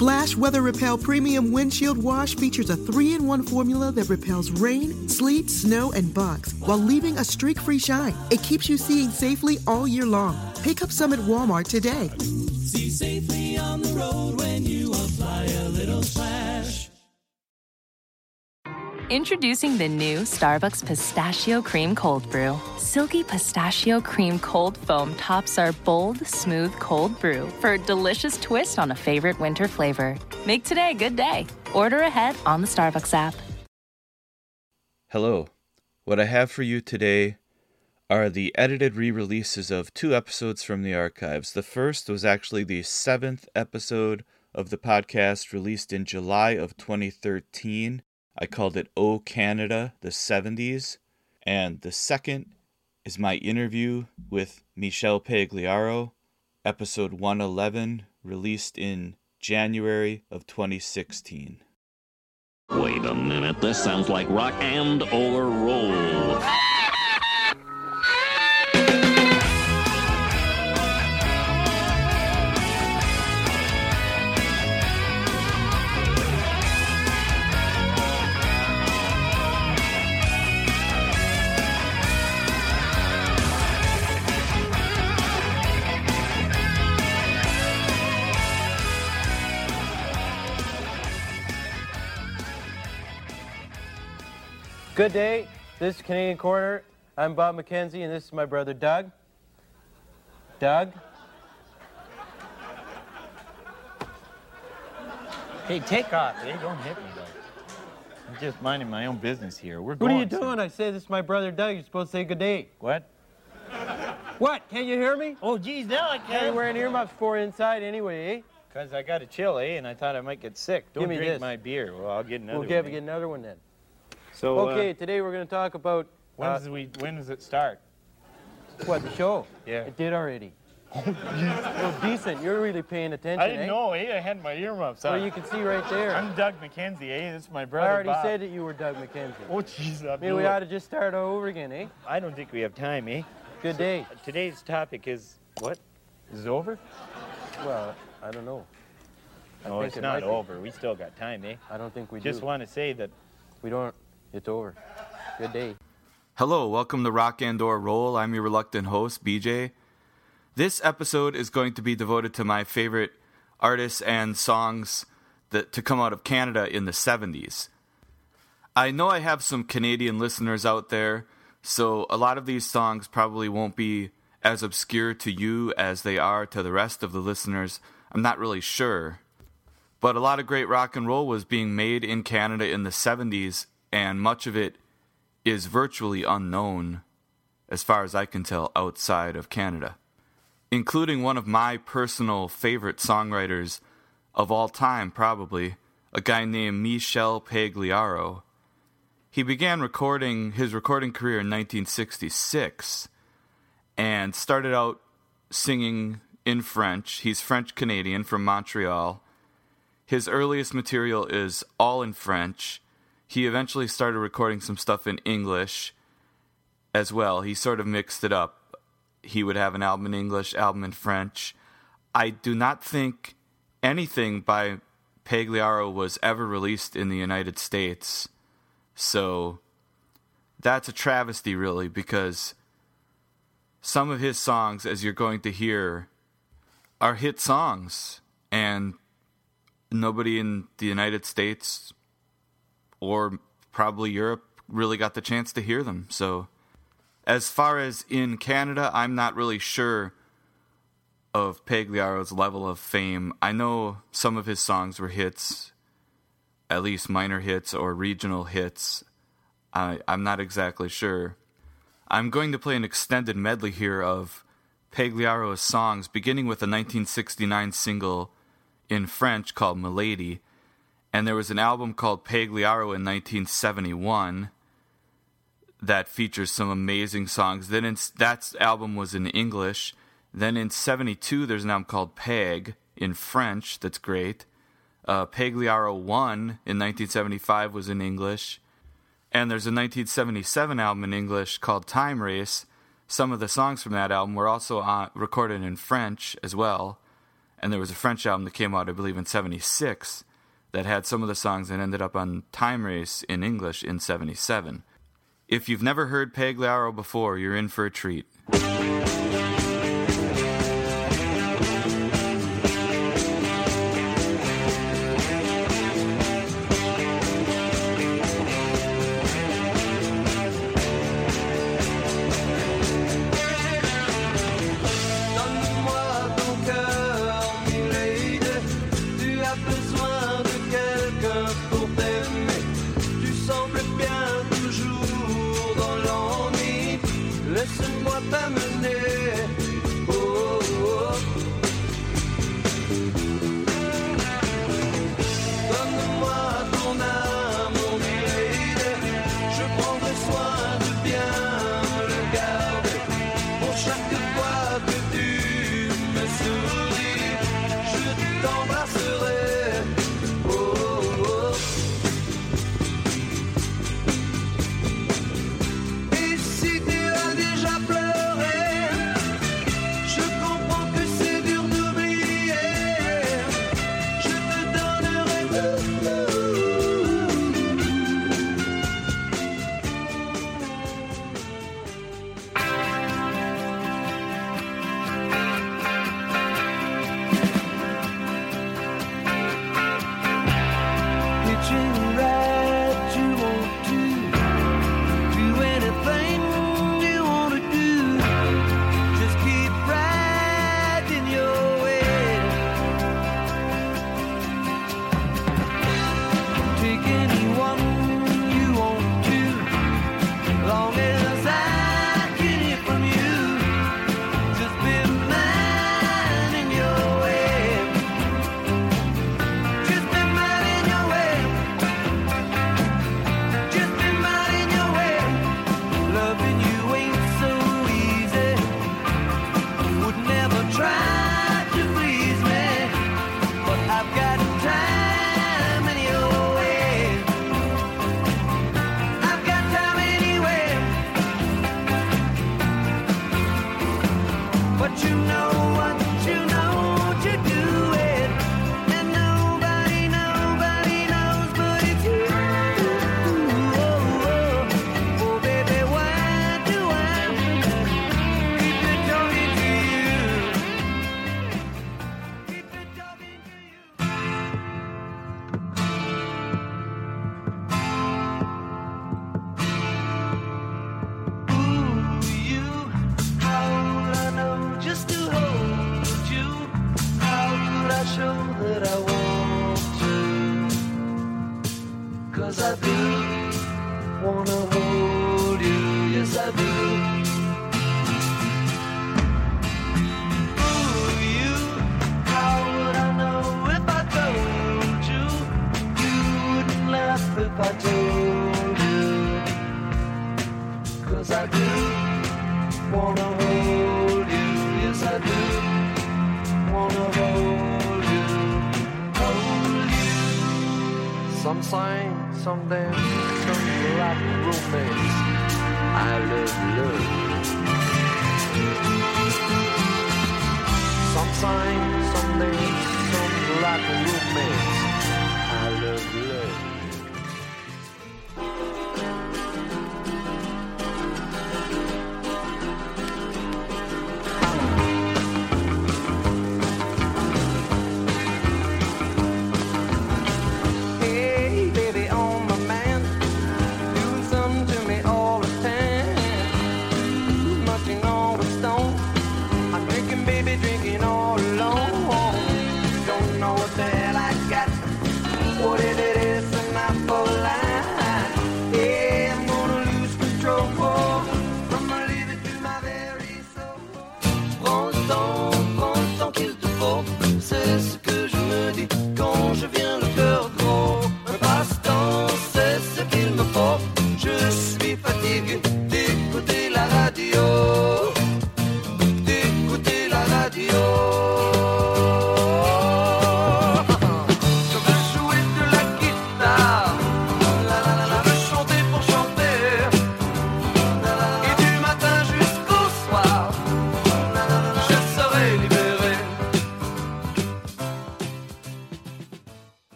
Splash Weather Repel Premium Windshield Wash features a three in one formula that repels rain, sleet, snow, and bugs while leaving a streak free shine. It keeps you seeing safely all year long. Pick up some at Walmart today. See safely on the road when you apply a little splash. Introducing the new Starbucks Pistachio Cream Cold Brew. Silky pistachio cream cold foam tops our bold, smooth cold brew for a delicious twist on a favorite winter flavor. Make today a good day. Order ahead on the Starbucks app. Hello. What I have for you today are the edited re releases of two episodes from the archives. The first was actually the seventh episode of the podcast released in July of 2013. I called it Oh Canada, the 70s. And the second is my interview with Michel Pagliaro, episode 111, released in January of 2016. Wait a minute, this sounds like rock and or roll. Good day. This is Canadian Corner. I'm Bob McKenzie, and this is my brother Doug. Doug? Hey, take off. Hey, don't hit me, though. I'm just minding my own business here. We're going. What are you doing? I say this is my brother Doug. You're supposed to say good day. What? What? Can't you hear me? Oh, geez, now I You're can't. wearing earmuffs for inside anyway, eh? Because I got a chill, eh? And I thought I might get sick. Don't Give me drink this. my beer. Well, I'll get another we'll get, one. eh? get another one then. So, uh, okay, today we're going to talk about when, uh, does we, when does it start? what the show. Yeah. It did already. well, decent. You're really paying attention. I didn't eh? know, eh? I had my earmuffs on. Well, you can see right there. I'm Doug McKenzie, eh? This is my brother. I already Bob. said that you were Doug McKenzie. Oh, jeez, I Maybe we ought to just start all over again, eh? I don't think we have time, eh? Good day. Today's topic is what? Is it over? Well, I don't know. I No, think it's it not might be. over. We still got time, eh? I don't think we Just do. Just want to say that We don't. It's over. Good day. Hello, welcome to Rock and or Roll. I'm your reluctant host, BJ. This episode is going to be devoted to my favorite artists and songs that to come out of Canada in the 70s. I know I have some Canadian listeners out there, so a lot of these songs probably won't be as obscure to you as they are to the rest of the listeners. I'm not really sure. But a lot of great rock and roll was being made in Canada in the 70s, and much of it is virtually unknown, as far as I can tell, outside of Canada, including one of my personal favorite songwriters of all time, probably, a guy named Michel Pagliaro. He began recording his recording career in 1966 and started out singing in French. He's French Canadian from Montreal. His earliest material is all in French. He eventually started recording some stuff in English as well. He sort of mixed it up. He would have an album in English, album in French. I do not think anything by Pagliaro was ever released in the United States. So that's a travesty, really, because some of his songs, as you're going to hear, are hit songs, and nobody in the United States or probably Europe really got the chance to hear them. So, as far as in Canada, I'm not really sure of Pagliaro's level of fame. I know some of his songs were hits, at least minor hits or regional hits. I, I'm not exactly sure. I'm going to play an extended medley here of Pagliaro's songs, beginning with a 1969 single in French called Milady. And there was an album called Pagliaro in 1971 that features some amazing songs. Then in, that album was in English. Then in 72, there's an album called Peg in French that's great. Uh, Pagliaro 1 in 1975 was in English. And there's a 1977 album in English called Time Race. Some of the songs from that album were also uh, recorded in French as well. And there was a French album that came out, I believe, in 76 that had some of the songs that ended up on Time Race in English in 77. If you've never heard Pagliaro before, you're in for a treat.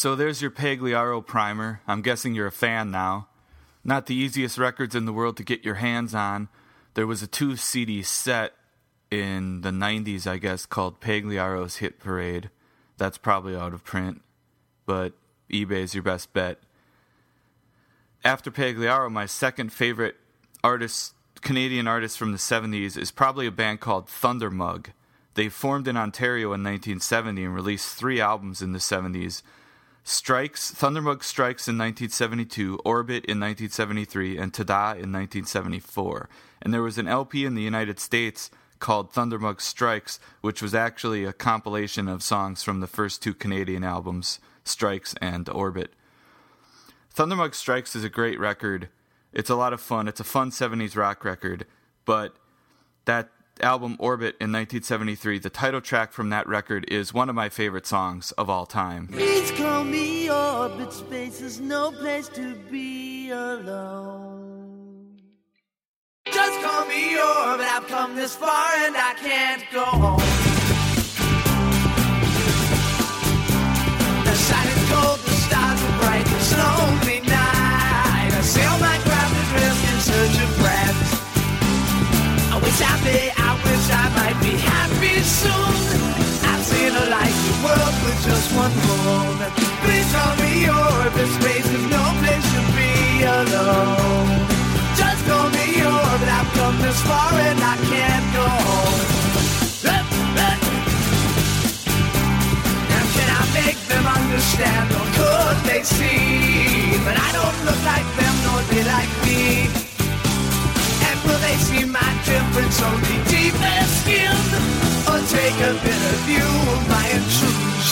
So there's your Pagliaro primer. I'm guessing you're a fan now. Not the easiest records in the world to get your hands on. There was a two CD set in the 90s, I guess, called Pagliaro's Hit Parade. That's probably out of print, but eBay's your best bet. After Pagliaro, my second favorite artist, Canadian artist from the 70s, is probably a band called Thundermug. They formed in Ontario in 1970 and released three albums in the 70s. Strikes, Thundermug Strikes in 1972, Orbit in 1973, and Tada in 1974. And there was an LP in the United States called Thundermug Strikes, which was actually a compilation of songs from the first two Canadian albums, Strikes and Orbit. Thundermug Strikes is a great record. It's a lot of fun. It's a fun 70s rock record, but that album Orbit in 1973, the title track from that record is one of my favorite songs of all time. Please call me orbit space is no place to be alone. Just call me orbit, I've come this far and I can't go home. The sun is cold, the stars are bright, it's lonely night. I sail my craft adrift in search of friends. I wish I may, soon. I've seen a light the world with just one moon. Please tell me orbit space is no place to be alone. Just call me orbit, I've come this far and I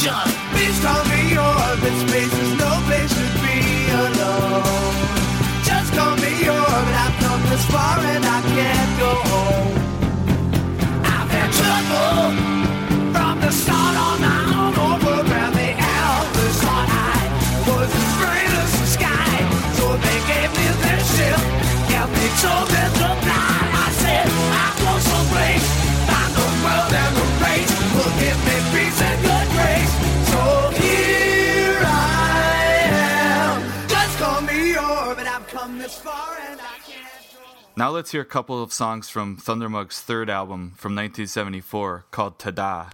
intrusion? Now let's hear a couple of songs from Thundermug's third album from 1974 called Tada.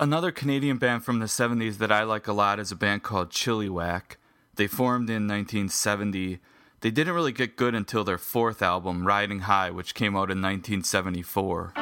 Another Canadian band from the 70s that I like a lot is a band called Chilliwack. They formed in 1970. They didn't really get good until their fourth album, Riding High, which came out in 1974.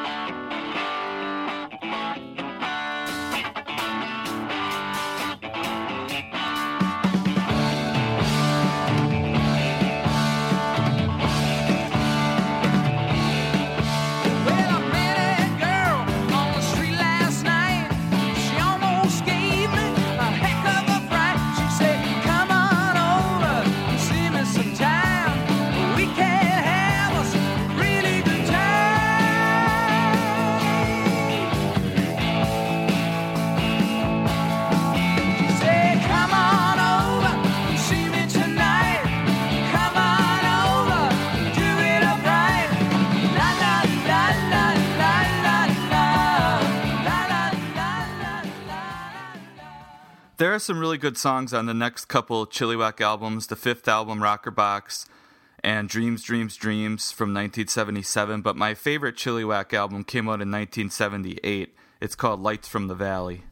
are some really good songs on the next couple Chilliwack albums, the fifth album, Rocker Box, and Dreams, Dreams, Dreams from 1977. But my favorite Chilliwack album came out in 1978. It's called Lights from the Valley.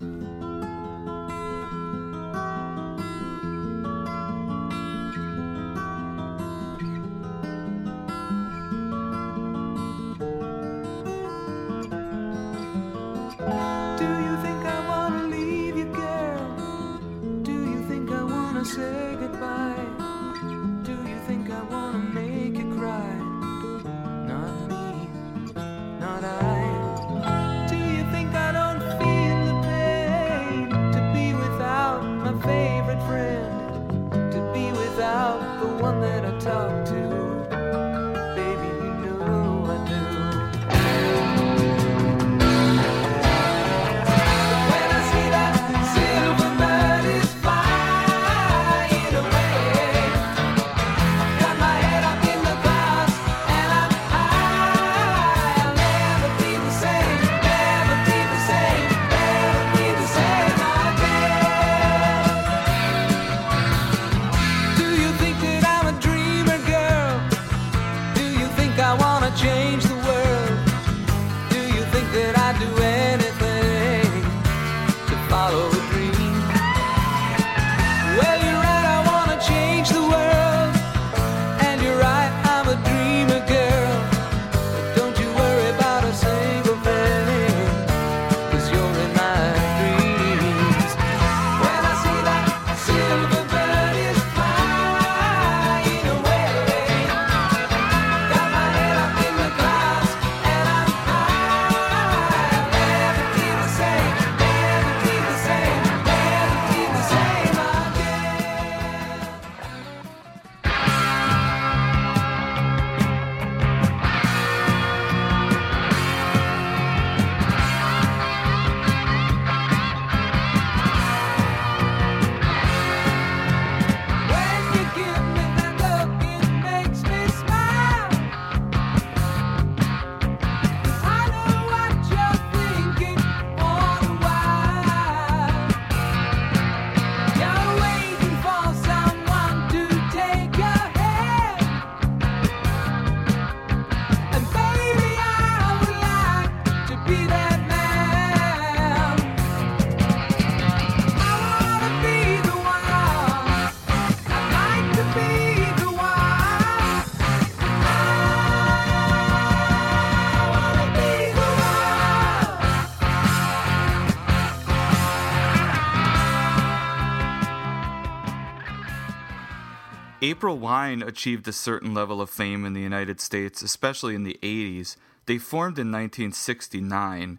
April Wine achieved a certain level of fame in the United States, especially in the 80s. They formed in 1969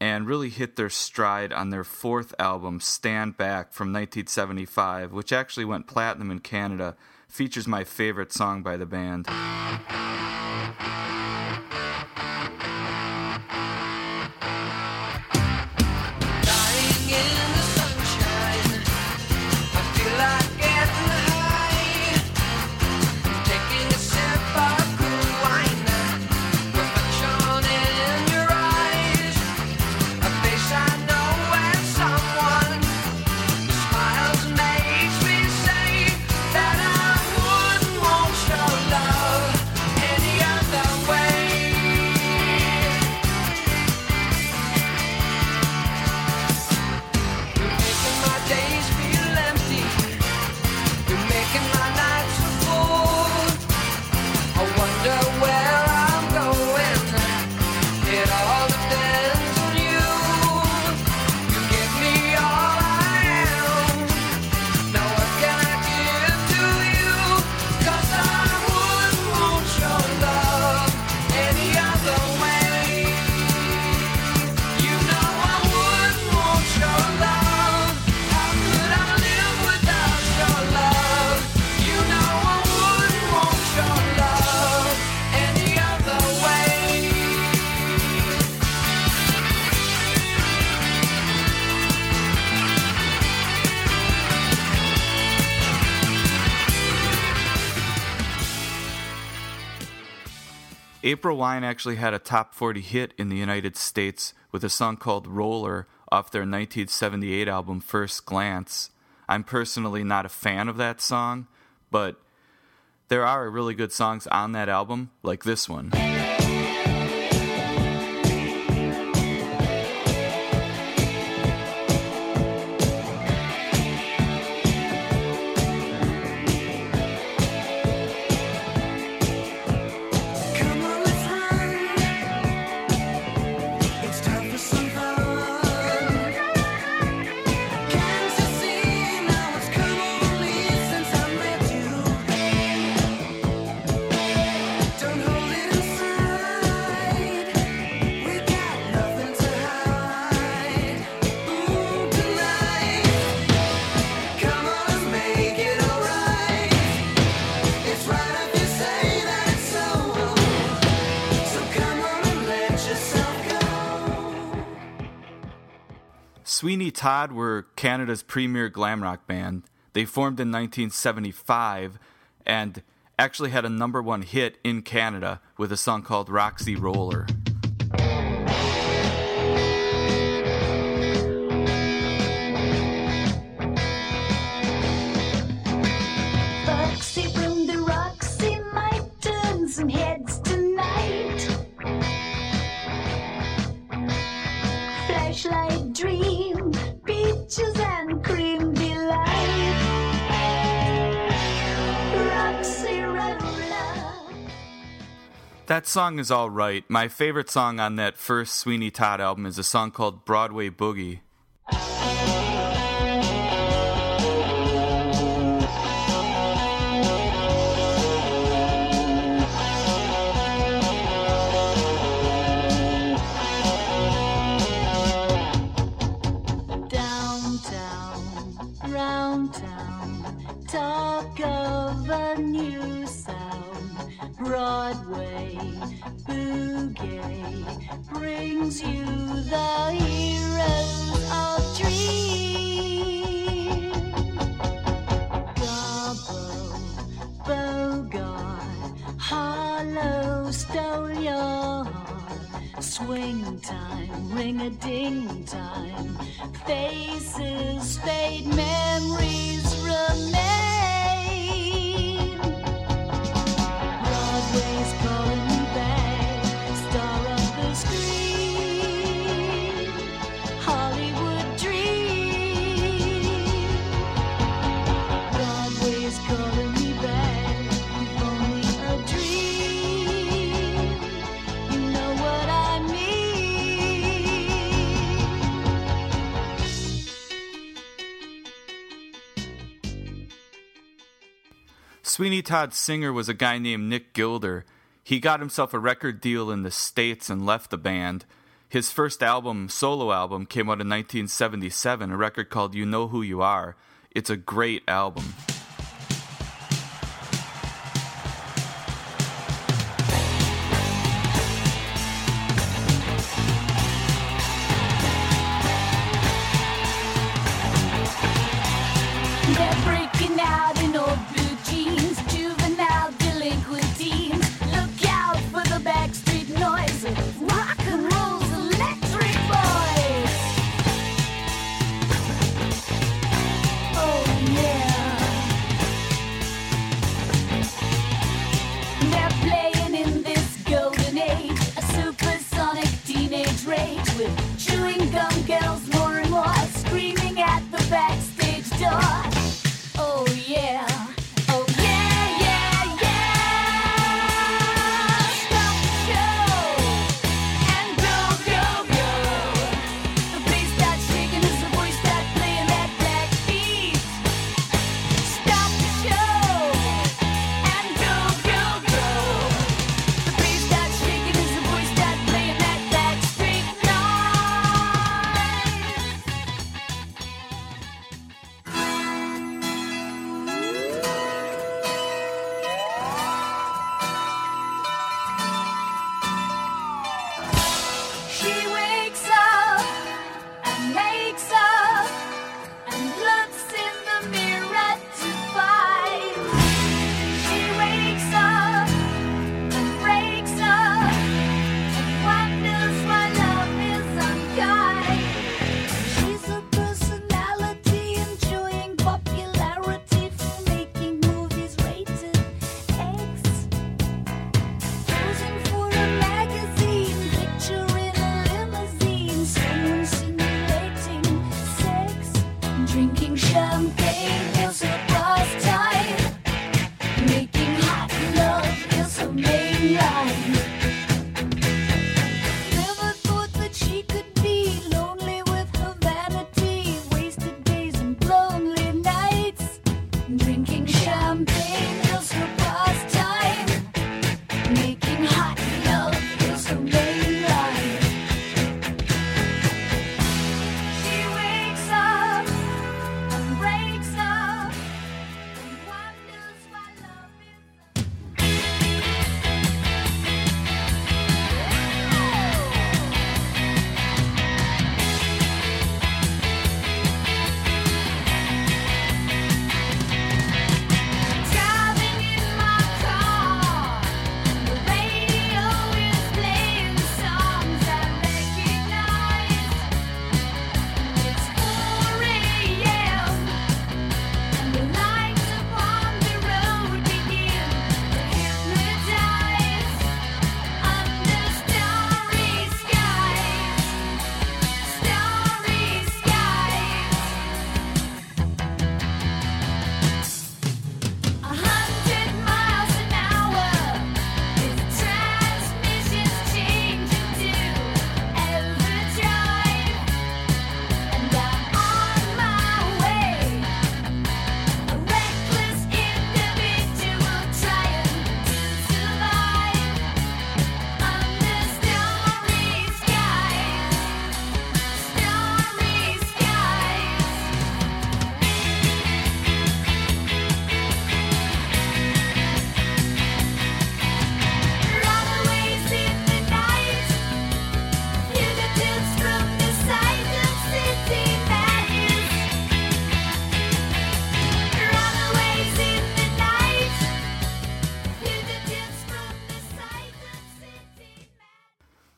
and really hit their stride on their fourth album, Stand Back, from 1975, which actually went platinum in Canada. Features my favorite song by the band. April Wine actually had a top 40 hit in the United States with a song called Roller off their 1978 album First Glance. I'm personally not a fan of that song, but there are really good songs on that album, like this one. Sweeney Todd were Canada's premier glam rock band. They formed in 1975 and actually had a number one hit in Canada with a song called Roxy Roller. That song is all right. My favorite song on that first Sweeney Todd album is a song called Broadway Boogie. Sweeney Todd's singer was a guy named Nick Gilder. He got himself a record deal in the States and left the band. His first album, solo album, came out in 1977, a record called You Know Who You Are. It's a great album.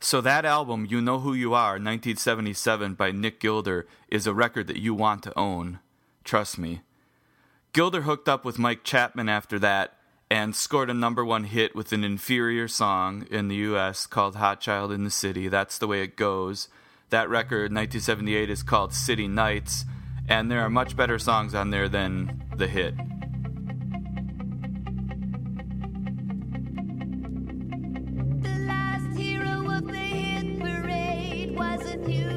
So that album, You Know Who You Are, 1977 by Nick Gilder, is a record that you want to own. Trust me. Gilder hooked up with Mike Chapman after that and scored a number one hit with an inferior song in the US called Hot Child in the City. That's the way it goes. That record, 1978, is called City Nights, and there are much better songs on there than the hit. the.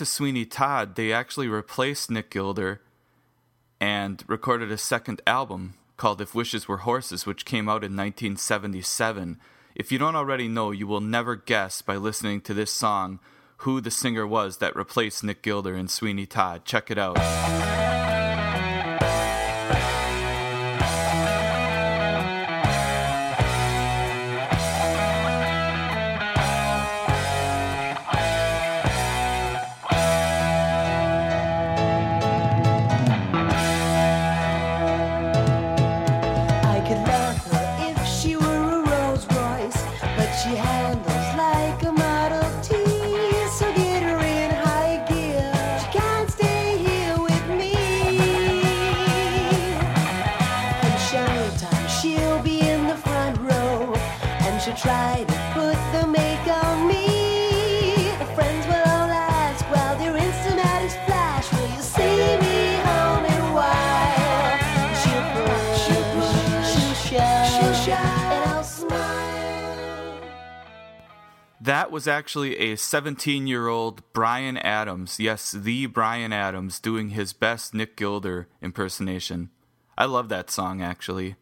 To Sweeney Todd, they actually replaced Nick Gilder and recorded a second album called If Wishes Were Horses, which came out in 1977. If you don't already know, you will never guess by listening to this song who the singer was that replaced Nick Gilder in Sweeney Todd. Check it out. Actually a 17 year old Bryan Adams, yes, the Bryan Adams, doing his best Nick Gilder impersonation. I love that song, actually.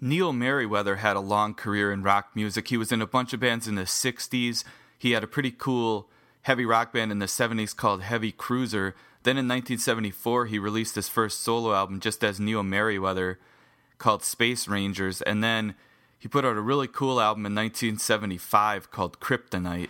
Neil Merryweather had a long career in rock music. He was in a bunch of bands in the 60s. He had a pretty cool heavy rock band in the 70s called Heavy Cruiser. Then in 1974, he released his first solo album just as Neil Merryweather called Space Rangers. And then he put out a really cool album in 1975 called Kryptonite.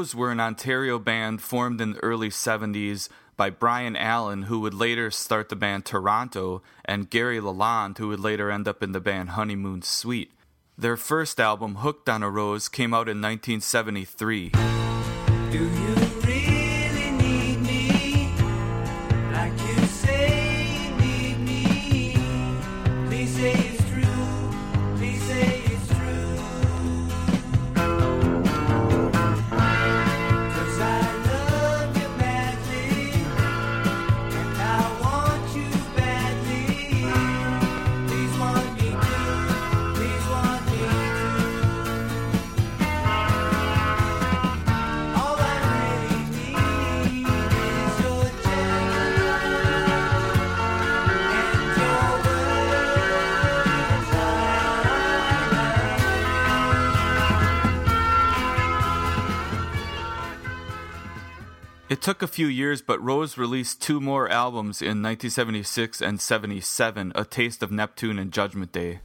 Rose were an Ontario band formed in the early 70s by Brian Allen, who would later start the band Toronto, and Gary Lalonde, who would later end up in the band Honeymoon Suite. Their first album, Hooked on a Rose, came out in 1973. It took a few years, but Rose released two more albums in 1976 and 77 A Taste of Neptune and Judgment Day.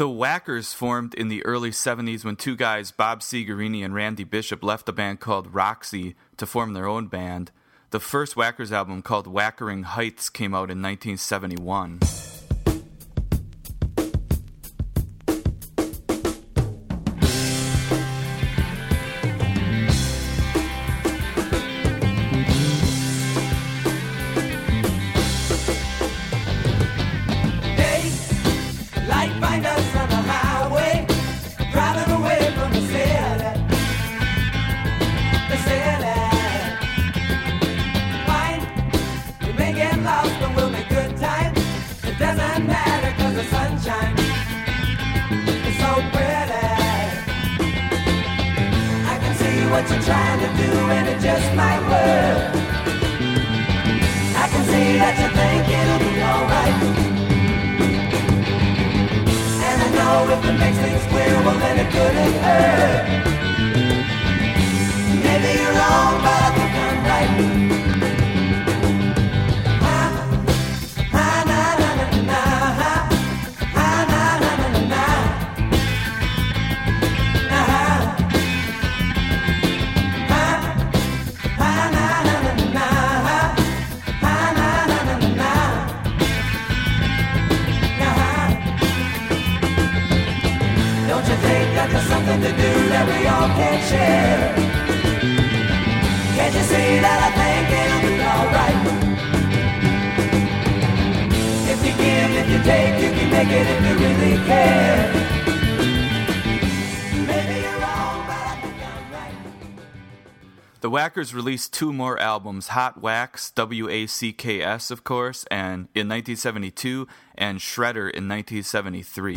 The Wackers formed in the early 70s when two guys, Bob Segarini and Randy Bishop, left the band called Roxy to form their own band. The first Wackers album, called Wackering Heights, came out in 1971. Wackers released two more albums, Hot Wacks, W A C K S, of course, and in 1972, and Shredder in 1973.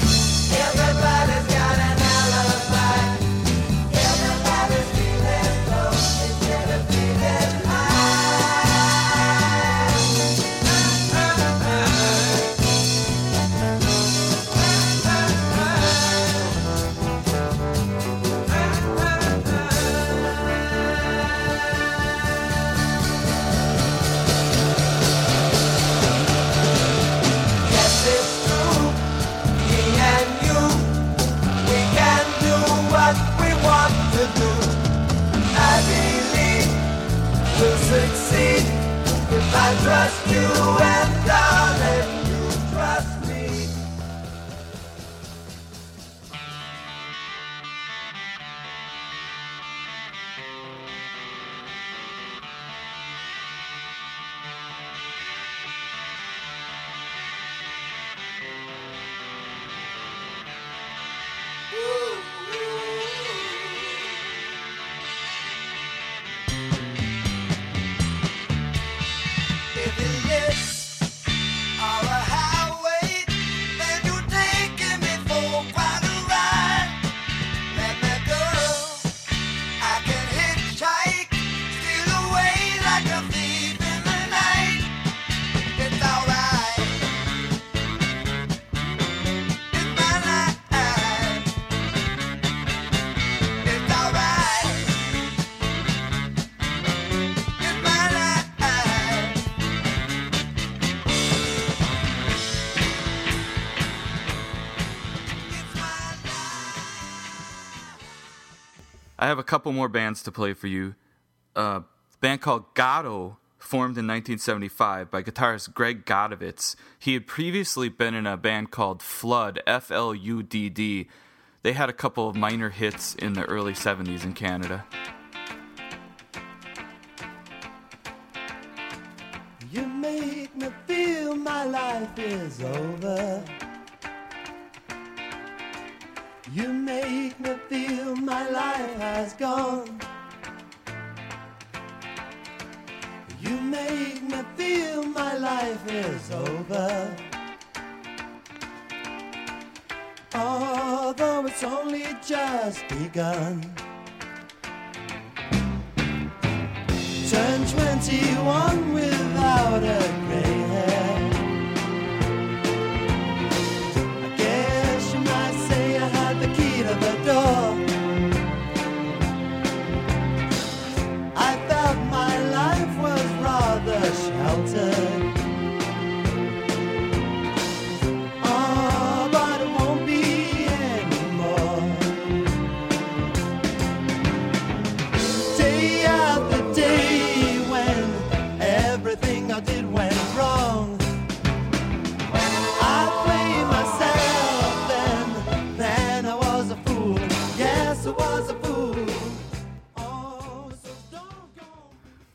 A couple more bands to play for you. A band called Goddo formed in 1975 by guitarist Greg Godovitz. He had previously been in a band called Fludd, F L U D D. They had a couple of minor hits in the early 70s in Canada. You make me feel my life is over. You make me feel my life has gone. You make me feel my life is over. Although it's only just begun. Turn 21 without a sheltered.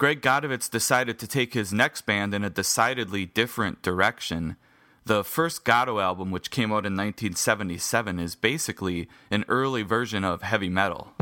Greg Godovitz decided to take his next band in a decidedly different direction. The first Goddo album, which came out in 1977, is basically an early version of heavy metal.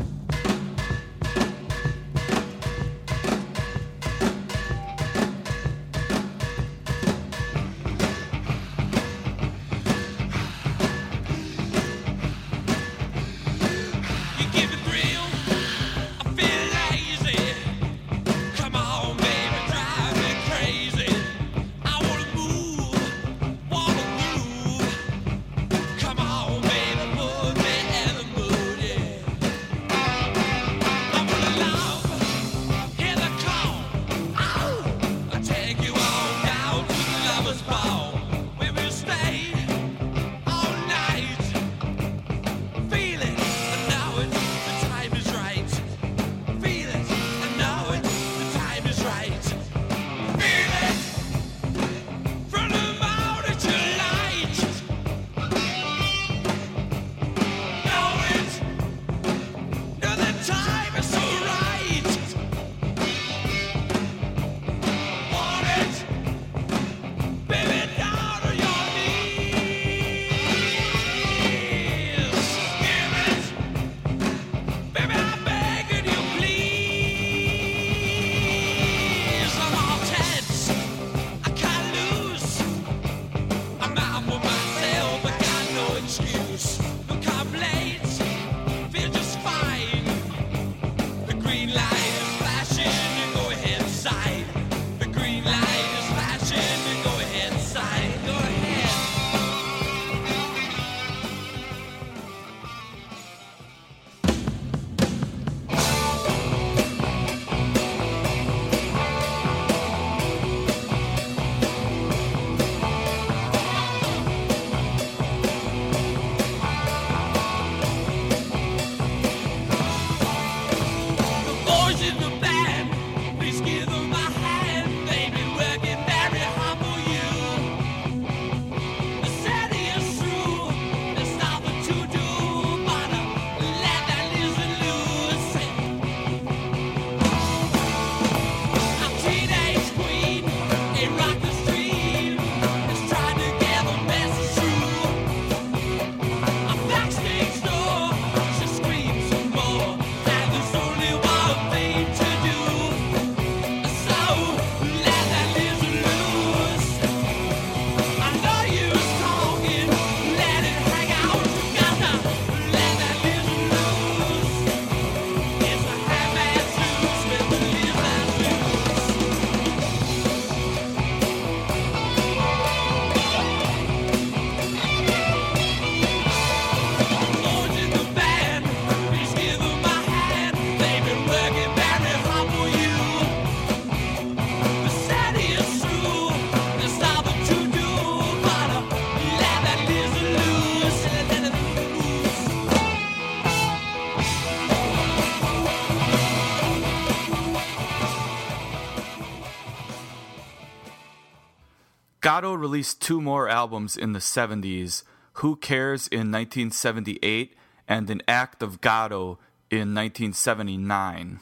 Scotto released two more albums in the 70s Who Cares in 1978 and An Act of Goddo in 1979.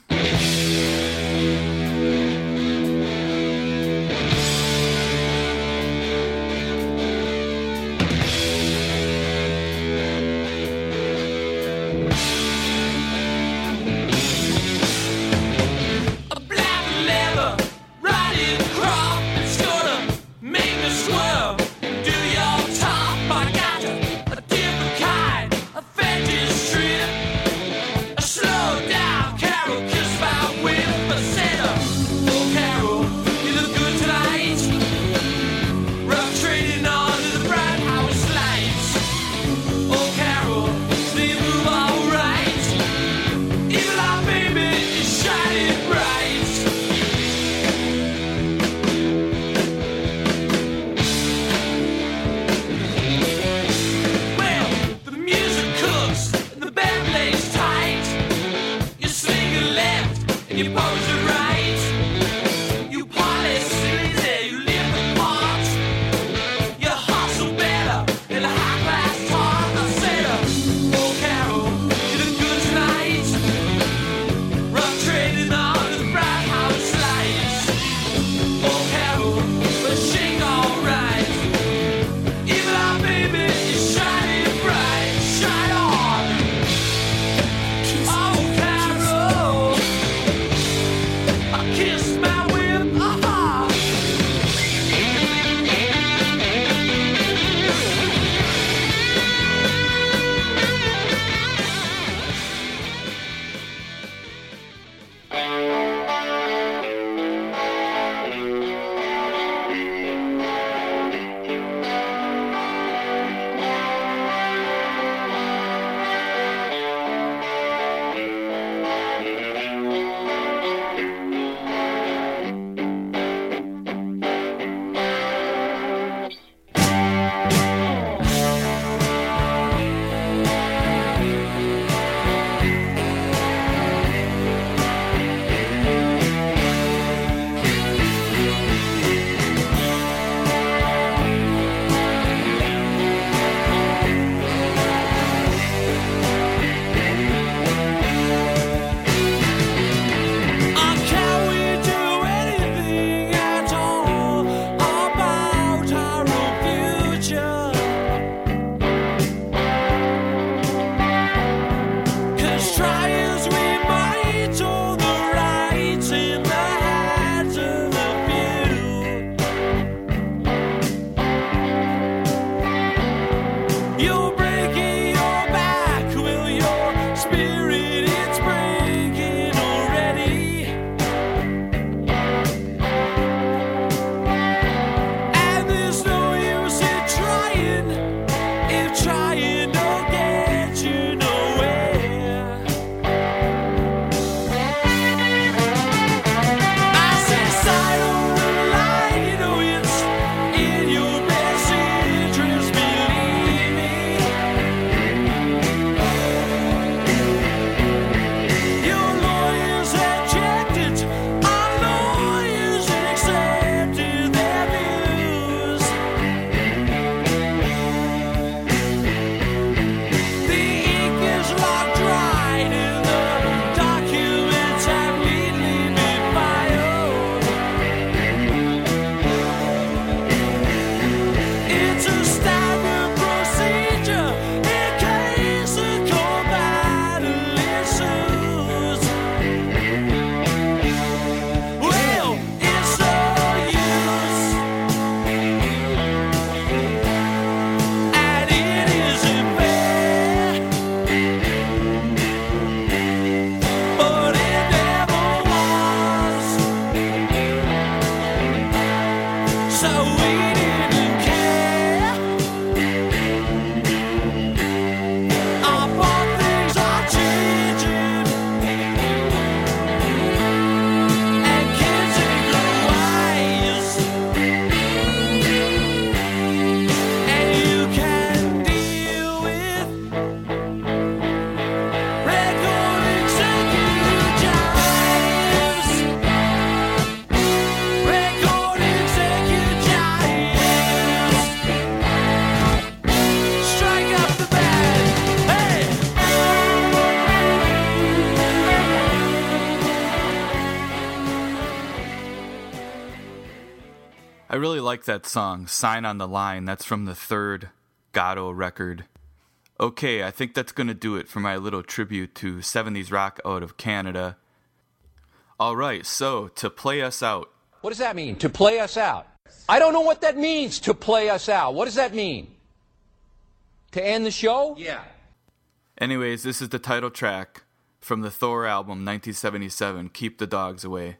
Like that song, Sign on the Line. That's from the third Goddo record. Okay, I think that's going to do it for my little tribute to 70s rock out of Canada. All right, so to play us out, What does that mean? To play us out? I don't know what that means, to play us out. What does that mean? To end the show? Yeah. Anyways, this is the title track from the Thor album 1977, Keep the Dogs Away.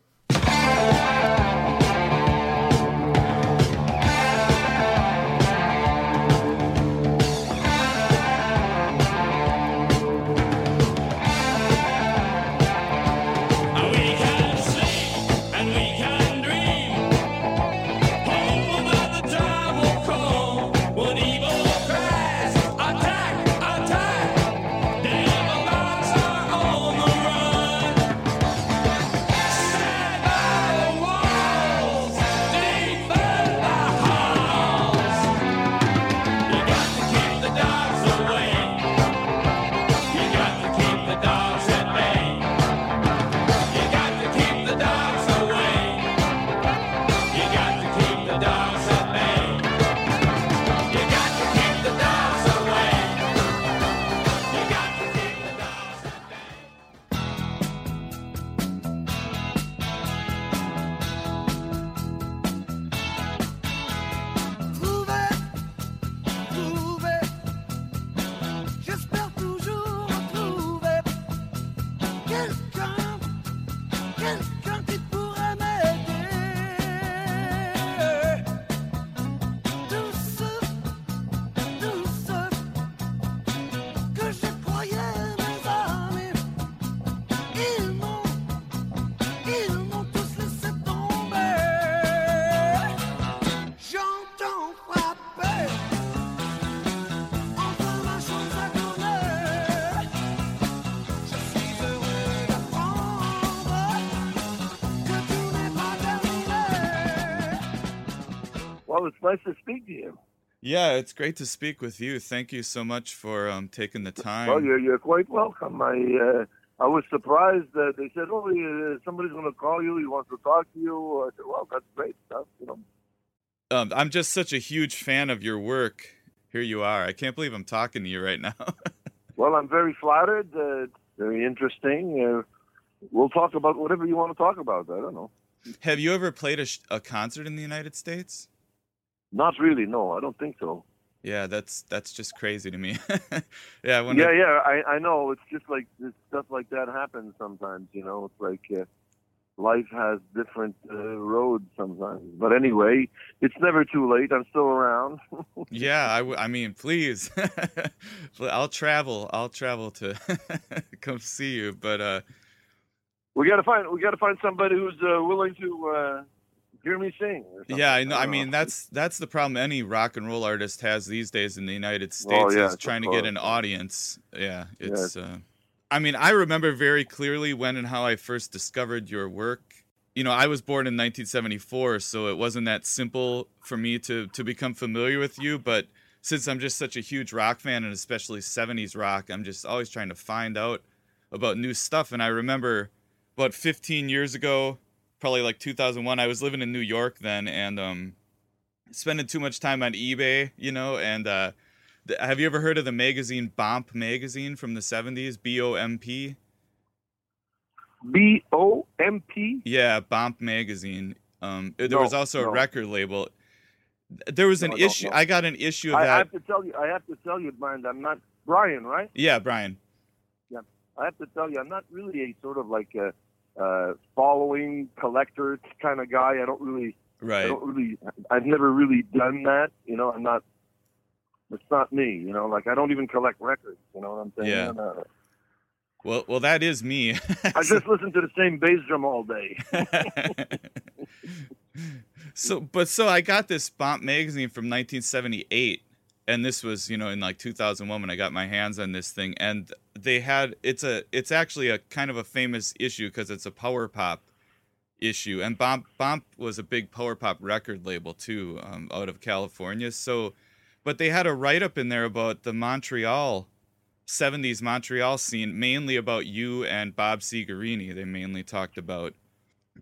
Well, it's nice to speak to you. Yeah, it's great to speak with you. Thank you so much for um, taking the time. Well, you're you're quite welcome. I uh, I was surprised that they said, "Oh, uh, somebody's going to call you. He wants to talk to you." I said, "Well, that's great stuff." You know. Um, I'm just such a huge fan of your work. Here you are. I can't believe I'm talking to you right now. Well, I'm very flattered. Uh, very interesting. Uh, we'll talk about whatever you want to talk about. I don't know. Have you ever played a, sh- a concert in the United States? Not really. No, I don't think so. Yeah, that's that's just crazy to me. yeah, when yeah, I- yeah. I I know. It's just like this stuff like that happens sometimes. You know, it's like. Uh, Life has different uh, roads sometimes, but anyway, it's never too late. I'm still around. yeah. I, w- I mean, please, I'll travel. I'll travel to come see you. But uh, we got to find we got to find somebody who's uh, willing to uh, hear me sing. or yeah, I know. I don't mean, that's that's the problem any rock and roll artist has these days in the United Oh, States yes, is trying to get an audience. Yeah, it's. Yes. Uh, I mean, I remember very clearly when and how I first discovered your work. You know, I was born in 1974, so it wasn't that simple for me to to become familiar with you. But since I'm just such a huge rock fan, and especially 70s rock, I'm just always trying to find out about new stuff. And I remember about 15 years ago, probably like 2001, I was living in New York then, and um, spending too much time on eBay, you know. And uh, th- have you ever heard of the magazine Bomp magazine from the 70s? B O M P. B O M P. Yeah, Bomp magazine. Um, there No, was also no. a record label. There was an No, issue. I got an issue of I, I have to tell you. I have to tell you, Brian. I'm not Brian, right? Yeah, Brian. Yeah. I have to tell you, I'm not really a sort of like a uh, following collector kind of guy. I don't really. right. I don't really. I've never really done that. You know, I'm not. It's not me. You know, like I don't even collect records. You know what I'm saying? Yeah. Not- Well, well, that is me. I just listen to the same bass drum all day. so but so I got this Bomp magazine from 1978 and this was you know in like 2001 when I got my hands on this thing and they had it's a it's actually a kind of a famous issue because it's a power pop issue and Bomp Bomp was a big power pop record label too um, out of California so but they had a write up in there about the Montreal 70s Montreal scene mainly about you and Bob Segarini they mainly talked about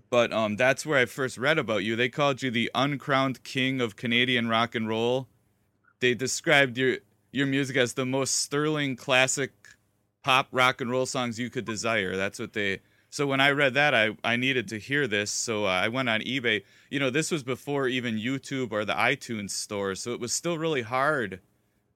but um, that's where I first read about you. They called you the uncrowned king of Canadian rock and roll. They described your your music as the most sterling classic pop rock and roll songs you could desire. That's what they. So when I read that, I I needed to hear this. So uh, I went on eBay. You know, this was before even YouTube or the iTunes store, so it was still really hard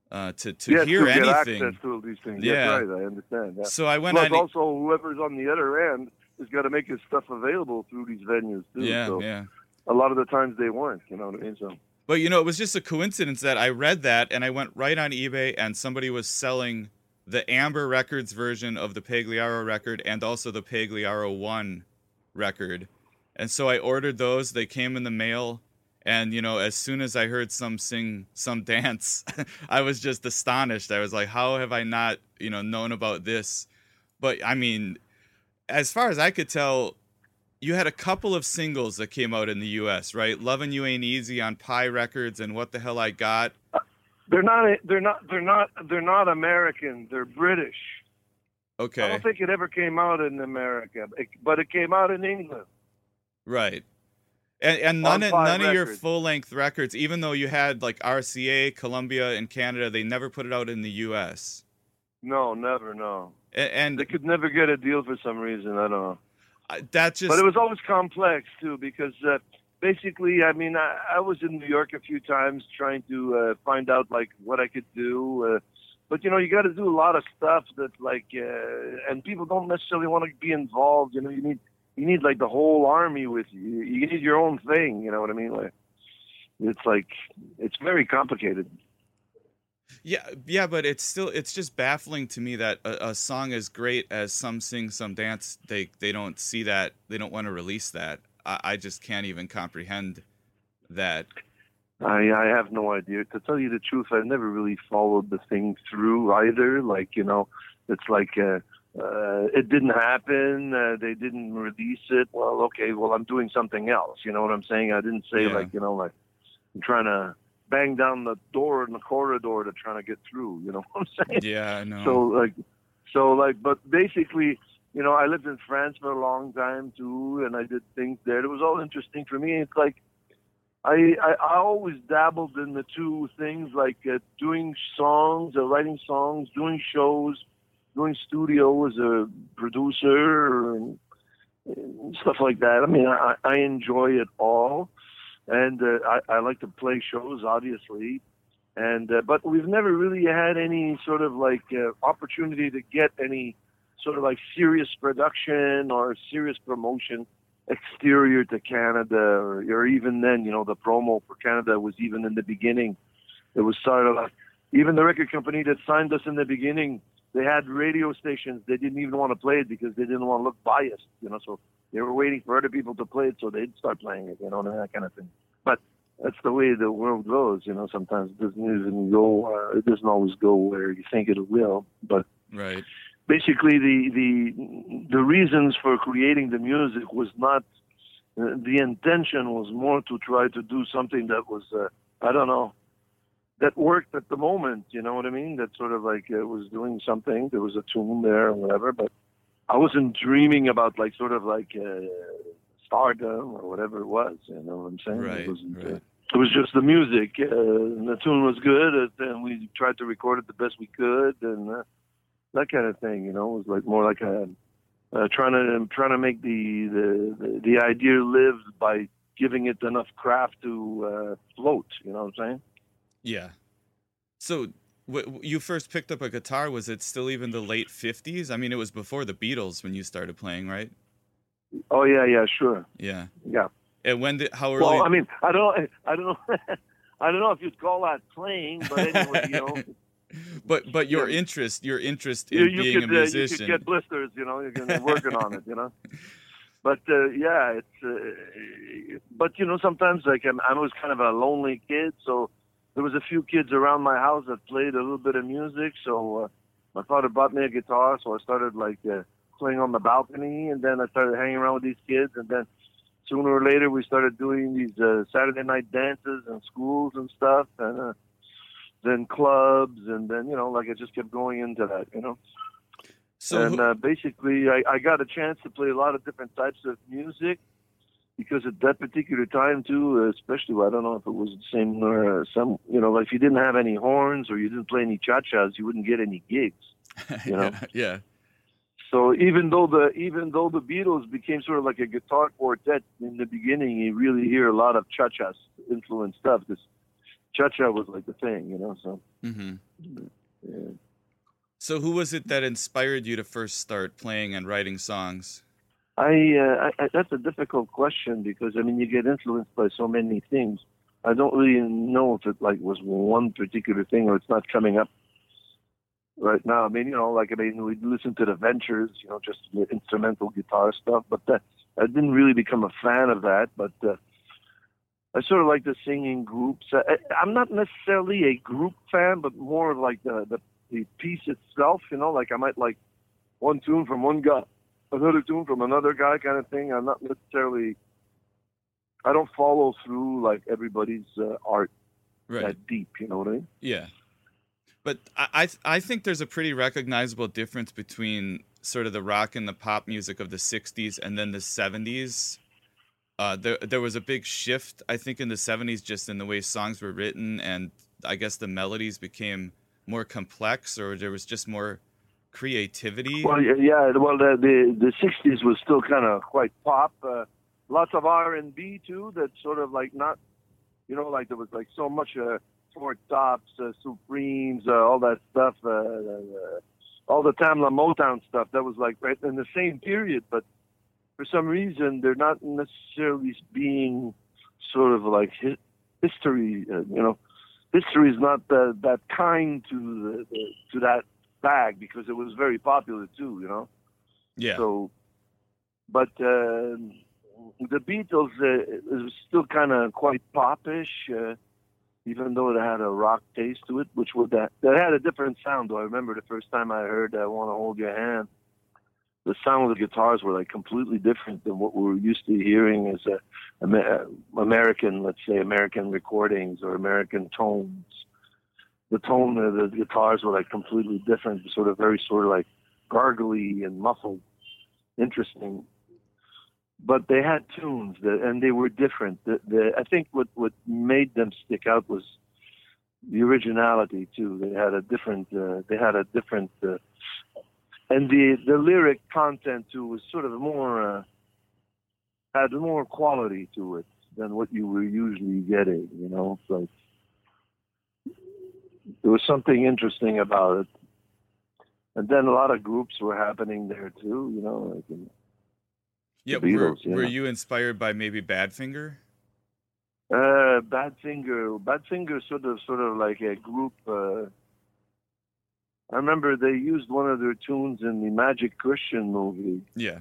uh, to to yeah, hear to get anything. access to all these things. Yeah. That's right. I understand. Yeah. So I went Plus, on. also whoever's on the other end has got to make his stuff available through these venues too. Yeah, so yeah. A lot of the times they weren't. You know what I mean? So. But you know, it was just a coincidence that I read that and I went right on eBay and somebody was selling the Amber Records version of the Pagliaro record and also the Pagliaro 1 record. And so I ordered those. They came in the mail. And, you know, as soon as I heard some sing, some dance, I was just astonished. I was like, how have I not, you know, known about this? But I mean, as far as I could tell, you had a couple of singles that came out in the U.S., right? "Loving You Ain't Easy" on Pye Records and "What the Hell I Got." They're not. They're not. They're not. They're not American. They're British. Okay. I don't think it ever came out in America, but it came out in England. right. And and none of, none of your full length records, even though you had like RCA, Columbia, and Canada, they never put it out in the U.S. No, never. No. A- And They could never get a deal for some reason. I don't know. I- that just But it was always complex too, because uh, basically, I mean, I, I was in New York a few times trying to uh, find out like what I could do. Uh, but you know, you got to do a lot of stuff that like, uh, and people don't necessarily want to be involved. You know, you need you need like the whole army with you. You need your own thing. You know what I mean? Like, it's like it's very complicated. Yeah, yeah, but it's still it's just baffling to me that a, a song as great as some sing, some dance, they they don't see that, they don't want to release that. I, I just can't even comprehend that. I I have no idea. To tell you the truth, I never really followed the thing through either. Like you know, it's like uh, uh, it didn't happen. Uh, they didn't release it. Well, okay. Well, I'm doing something else. You know what I'm saying? I didn't say Yeah. like you know like I'm trying to bang down the door in the corridor to trying to get through. You know what I'm saying? Yeah, I know. So like, so like, but basically, you know, I lived in France for a long time too, and I did things there. It was all interesting for me. It's like, I I, I always dabbled in the two things, like uh, doing songs, uh, writing songs, doing shows, doing studio as a producer, and, and stuff like that. I mean, I, I enjoy it all, and uh, I, I like to play shows, obviously. And uh, but we've never really had any sort of like uh, opportunity to get any sort of like serious production or serious promotion exterior to Canada or, or even then you know the promo for Canada was even in the beginning. It was sort of like even the record company that signed us in the beginning they had radio stations. They didn't even want to play it because they didn't want to look biased you know so they were waiting for other people to play it so they'd start playing it you know and that kind of thing but that's the way the world goes. You know, sometimes it doesn't even go. Uh, it doesn't always go where you think it will. But Right. basically, the the the reasons for creating the music was not. Uh, the intention was more to try to do something that was, uh, I don't know, that worked at the moment. You know what I mean? That sort of like uh, was doing something. There was a tune there or whatever. But I wasn't dreaming about like sort of like. Uh, stardom or whatever it was. You know what I'm saying? Right, It, wasn't, uh, right. it was just the music. Uh, and the tune was good, uh, and we tried to record it the best we could, and uh, that kind of thing. You know, it was like more like a uh, trying to trying to make the, the the the idea live by giving it enough craft to uh, float. You know what I'm saying? Yeah. So w- you first picked up a guitar. Was it still even the late '50s? I mean, it was before the Beatles when you started playing, right? Oh yeah, yeah, sure, Yeah. yeah. And when did how early? Well, I mean, I don't, I don't know, I don't know if you'd call that playing, but anyway, you know. but but your interest, your interest in you, you being could, a Uh, you could get blisters, you know, you're working on it, you know. But uh, yeah, it's. Uh, but you know, sometimes like I'm, I was kind of a lonely kid, so there was a few kids around my house that played a little bit of music. So uh, my father bought me a guitar, so I started like uh, playing on the balcony, and then I started hanging around with these kids, and then sooner or later we started doing these uh, Saturday night dances and schools and stuff, and uh, then clubs, and then you know, like I just kept going into that, you know. So and uh, basically, I, I got a chance to play a lot of different types of music, because at that particular time too, especially I don't know if it was the same or uh, some, you know, like if you didn't have any horns or you didn't play any cha-chas, you wouldn't get any gigs. You know. yeah. So even though the even though the Beatles became sort of like a guitar quartet in the beginning, you really hear a lot of cha-cha influenced stuff because cha-cha was like the thing, you know. So Mm-hmm. yeah. So who was it that inspired you to first start playing and writing songs? I, uh, I, that's a difficult question because I mean you get influenced by so many things. I don't really know if it like was one particular thing or it's not coming up right now. I mean, you know, like I mean, we listen to the Ventures, you know, just the instrumental guitar stuff, but that I didn't really become a fan of that. But uh, I sort of like the singing groups. I, I'm not necessarily a group fan, but more like the, the the piece itself. You know, like I might like one tune from one guy, another tune from another guy, kind of thing. I'm not necessarily. I don't follow through like everybody's uh, art Right. that deep. You know what I mean? Yeah. But I, I I think there's a pretty recognizable difference between sort of the rock and the pop music of the 60s and then the 70s. Uh, there, there was a big shift, I think, in the 70s just in the way songs were written, and I guess the melodies became more complex, or there was just more creativity. Well, yeah. Well, the the, the '60s was still kind of quite pop. Uh, lots of R and B too. That sort of like not, you know, like there was like so much uh, Four Tops, uh, Supremes, uh, all that stuff. Uh, uh, all the Tamla Motown stuff. That was like right in the same period, but for some reason they're not necessarily being sort of like hi- history. Uh, you know, history is not uh, that kind to the, the to that bag because it was very popular too. You know. Yeah. So, but uh, the Beatles uh, it was still kind of quite popish, uh, even though it had a rock taste to it, which would that that had a different sound. Though I remember the first time I heard "I Want to Hold Your Hand," the sound of the guitars were like completely different than what we were used to hearing as a, Amer- American, let's say, American recordings or American tones. The tone of the guitars were like completely different, sort of very sort of like gargly and muffled, interesting. But they had tunes that, and they were different. The, the, I think what what made them stick out was the originality too. They had a different. Uh, they had a different. Uh, and the the lyric content too was sort of more uh, had more quality to it than what you were usually getting. You know, like there was something interesting about it. And then a lot of groups were happening there too. You know, like in, yeah, the were, Beatles, yeah. were you inspired by maybe Badfinger? Uh, Badfinger, Badfinger, sort of, sort of like a group. Uh, I remember they used one of their tunes in the Magic Christian movie, Yeah.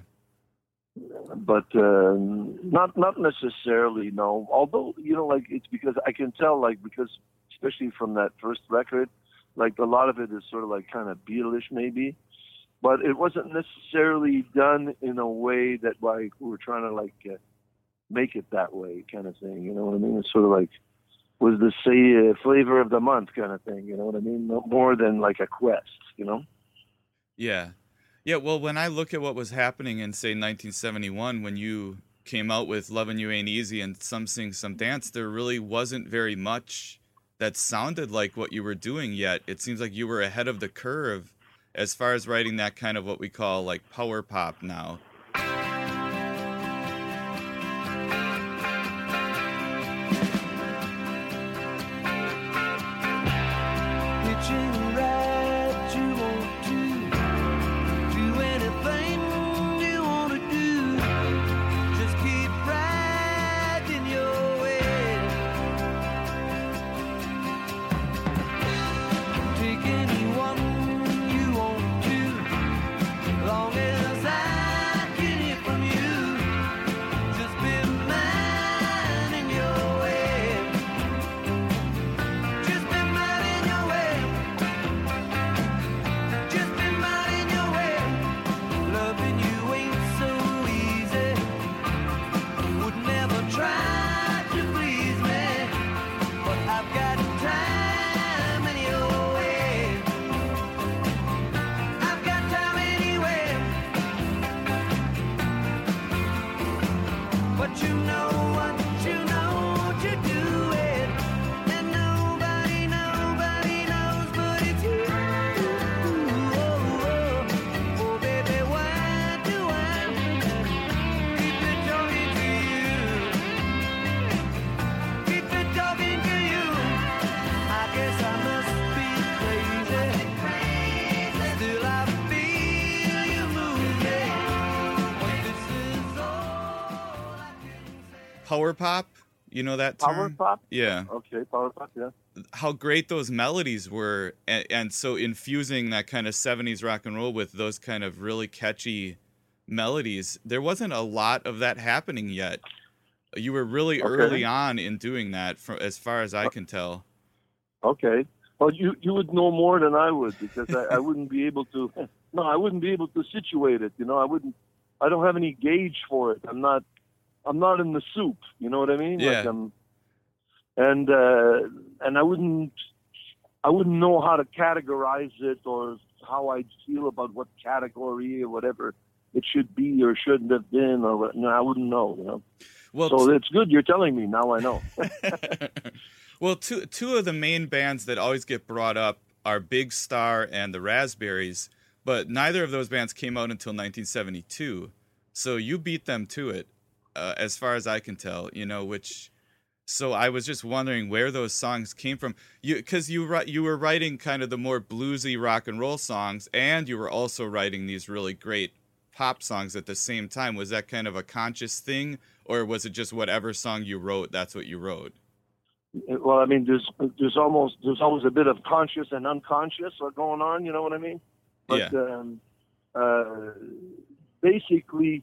but uh, not not necessarily. No, although you know, like it's because I can tell, like because especially from that first record, like a lot of it is sort of like kind of Beatles maybe, but it wasn't necessarily done in a way that like we were trying to like uh, make it that way kind of thing. You know what I mean? It's sort of like was the say uh, flavor of the month kind of thing. You know what I mean? No more than like a quest. You know? Yeah. Yeah, well, when I look at what was happening in, say, 1971, when you came out with "Loving You Ain't Easy and Some Sing, Some Dance, there really wasn't very much that sounded like what you were doing yet. It seems like you were ahead of the curve as far as writing that kind of what we call like power pop now. Pop. You know that Power term? pop? Yeah. Okay, power pop. Yeah. How great those melodies were, and, and so infusing that kind of '70s rock and roll with those kind of really catchy melodies. There wasn't a lot of that happening yet. You were really Okay. early on in doing that, from as far as I uh, can tell. Okay. Well, you you would know more than I would because I, I wouldn't be able to. No, I wouldn't be able to situate it. You know, I wouldn't. I don't have any gauge for it. I'm not. I'm not in the soup. You know what I mean? Like Yeah. I'm, and uh, and I wouldn't. I wouldn't know how to categorize it or how I'd feel about what category or whatever it should be or shouldn't have been or what. No, I wouldn't know. You know. Well, so t- it's good you're telling me now. I know. Well, two two of the main bands that always get brought up are Big Star and the Raspberries, but neither of those bands came out until 1972. So you beat them to it, uh, as far as I can tell. You know, which. So I was just wondering where those songs came from. You because you you were writing kind of the more bluesy rock and roll songs, and you were also writing these really great pop songs at the same time. Was that kind of a conscious thing, or was it just whatever song you wrote, that's what you wrote? well, I mean, there's there's almost there's always a bit of conscious and unconscious going on. You know what I mean? But um, uh, basically,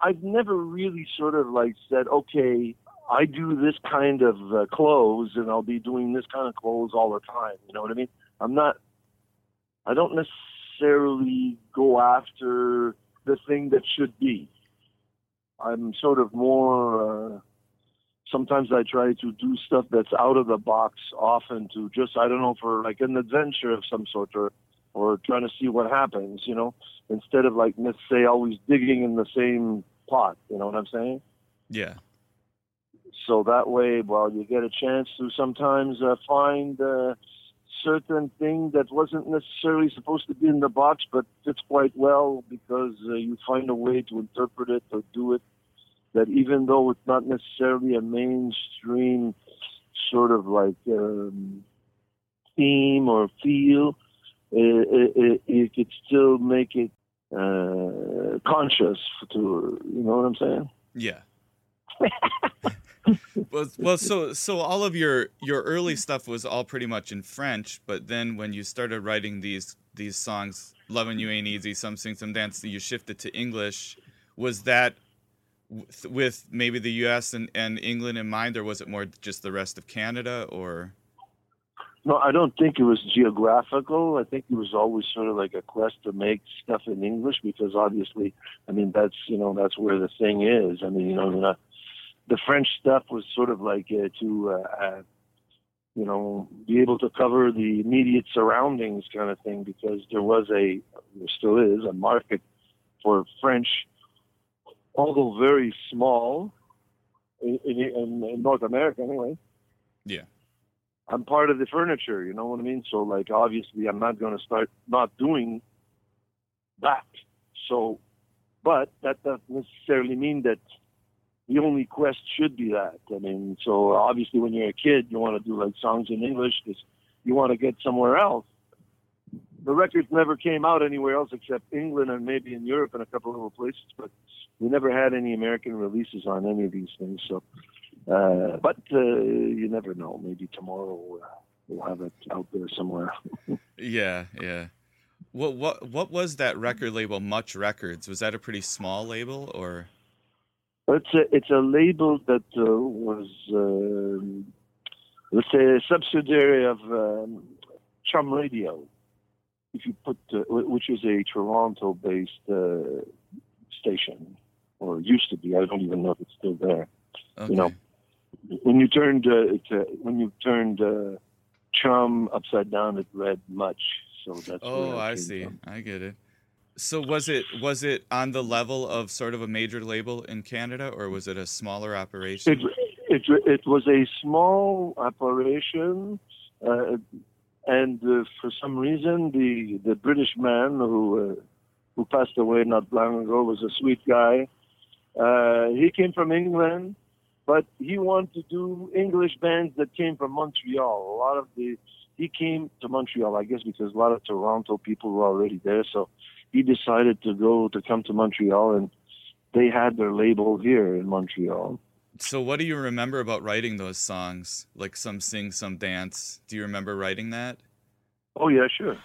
I've never really sort of like said, okay, I do this kind of uh, clothes, and I'll be doing this kind of clothes all the time. You know what I mean? I'm not. I don't necessarily go after the thing that should be. I'm sort of more. Uh, sometimes I try to do stuff that's out of the box often to just I don't know for like an adventure of some sort or or trying to see what happens, you know, instead of like let's say always digging in the same pot, you know what I'm saying? Yeah. So that way, well, you get a chance to sometimes uh, find uh, certain thing that wasn't necessarily supposed to be in the box, but fits quite well because uh, you find a way to interpret it or do it that even though it's not necessarily a mainstream sort of like um, theme or feel, it, it, you could still make it uh, conscious to, you know what I'm saying? Yeah. well, well, so so all of your your early stuff was all pretty much in French, but then when you started writing these these songs, "Loving You Ain't Easy," "Some Sing, Some Dance," you shifted to English. Was that with, with maybe the U.S. and, and England in mind, or was it more just the rest of Canada? Or No, I don't think it was geographical. I think it was always sort of like a quest to make stuff in English because obviously, I mean, that's you know that's where the thing is. I mean, you know, the, the French stuff was sort of like uh, to uh, uh, you know be able to cover the immediate surroundings kind of thing because there was a there still is a market for French, although very small in, in, in North America anyway. yeah, I'm part of the furniture, you know what I mean? So like obviously I'm not going to start not doing that. So, but that doesn't necessarily mean that the only quest should be that. I mean, so obviously when you're a kid, you want to do like songs in English because you want to get somewhere else. The records never came out anywhere else except England and maybe in Europe and a couple of other places, but we never had any American releases on any of these things. So, uh, but uh, you never know. Maybe tomorrow uh, we'll have it out there somewhere. yeah, yeah. What what what was that record label? Much Records. Was that a pretty small label, or? It's a it's a label that uh, was um, let's say a subsidiary of um, Chum Radio. If you put uh, which is a Toronto-based uh, station, or used to be. I don't even know if it's still there. Okay. You know, when you turned uh, a, when you turned uh, Chum upside down, it read much. So that's Oh, I see. from. I get it. So was it was it on the level of sort of a major label in Canada, or was it a smaller operation? It, it, it was a small operation, uh, and uh, for some reason, the, the British man who uh, who passed away not long ago was a sweet guy. Uh, he came from England, but he wanted to do English bands that came from Montreal. A lot of the he came to Montreal, I guess, because a lot of Toronto people were already there. So he decided to go to come to Montreal, and they had their label here in Montreal. So, what do you remember about writing those songs? Like some sing, some dance. Do you remember writing that? Oh yeah, sure.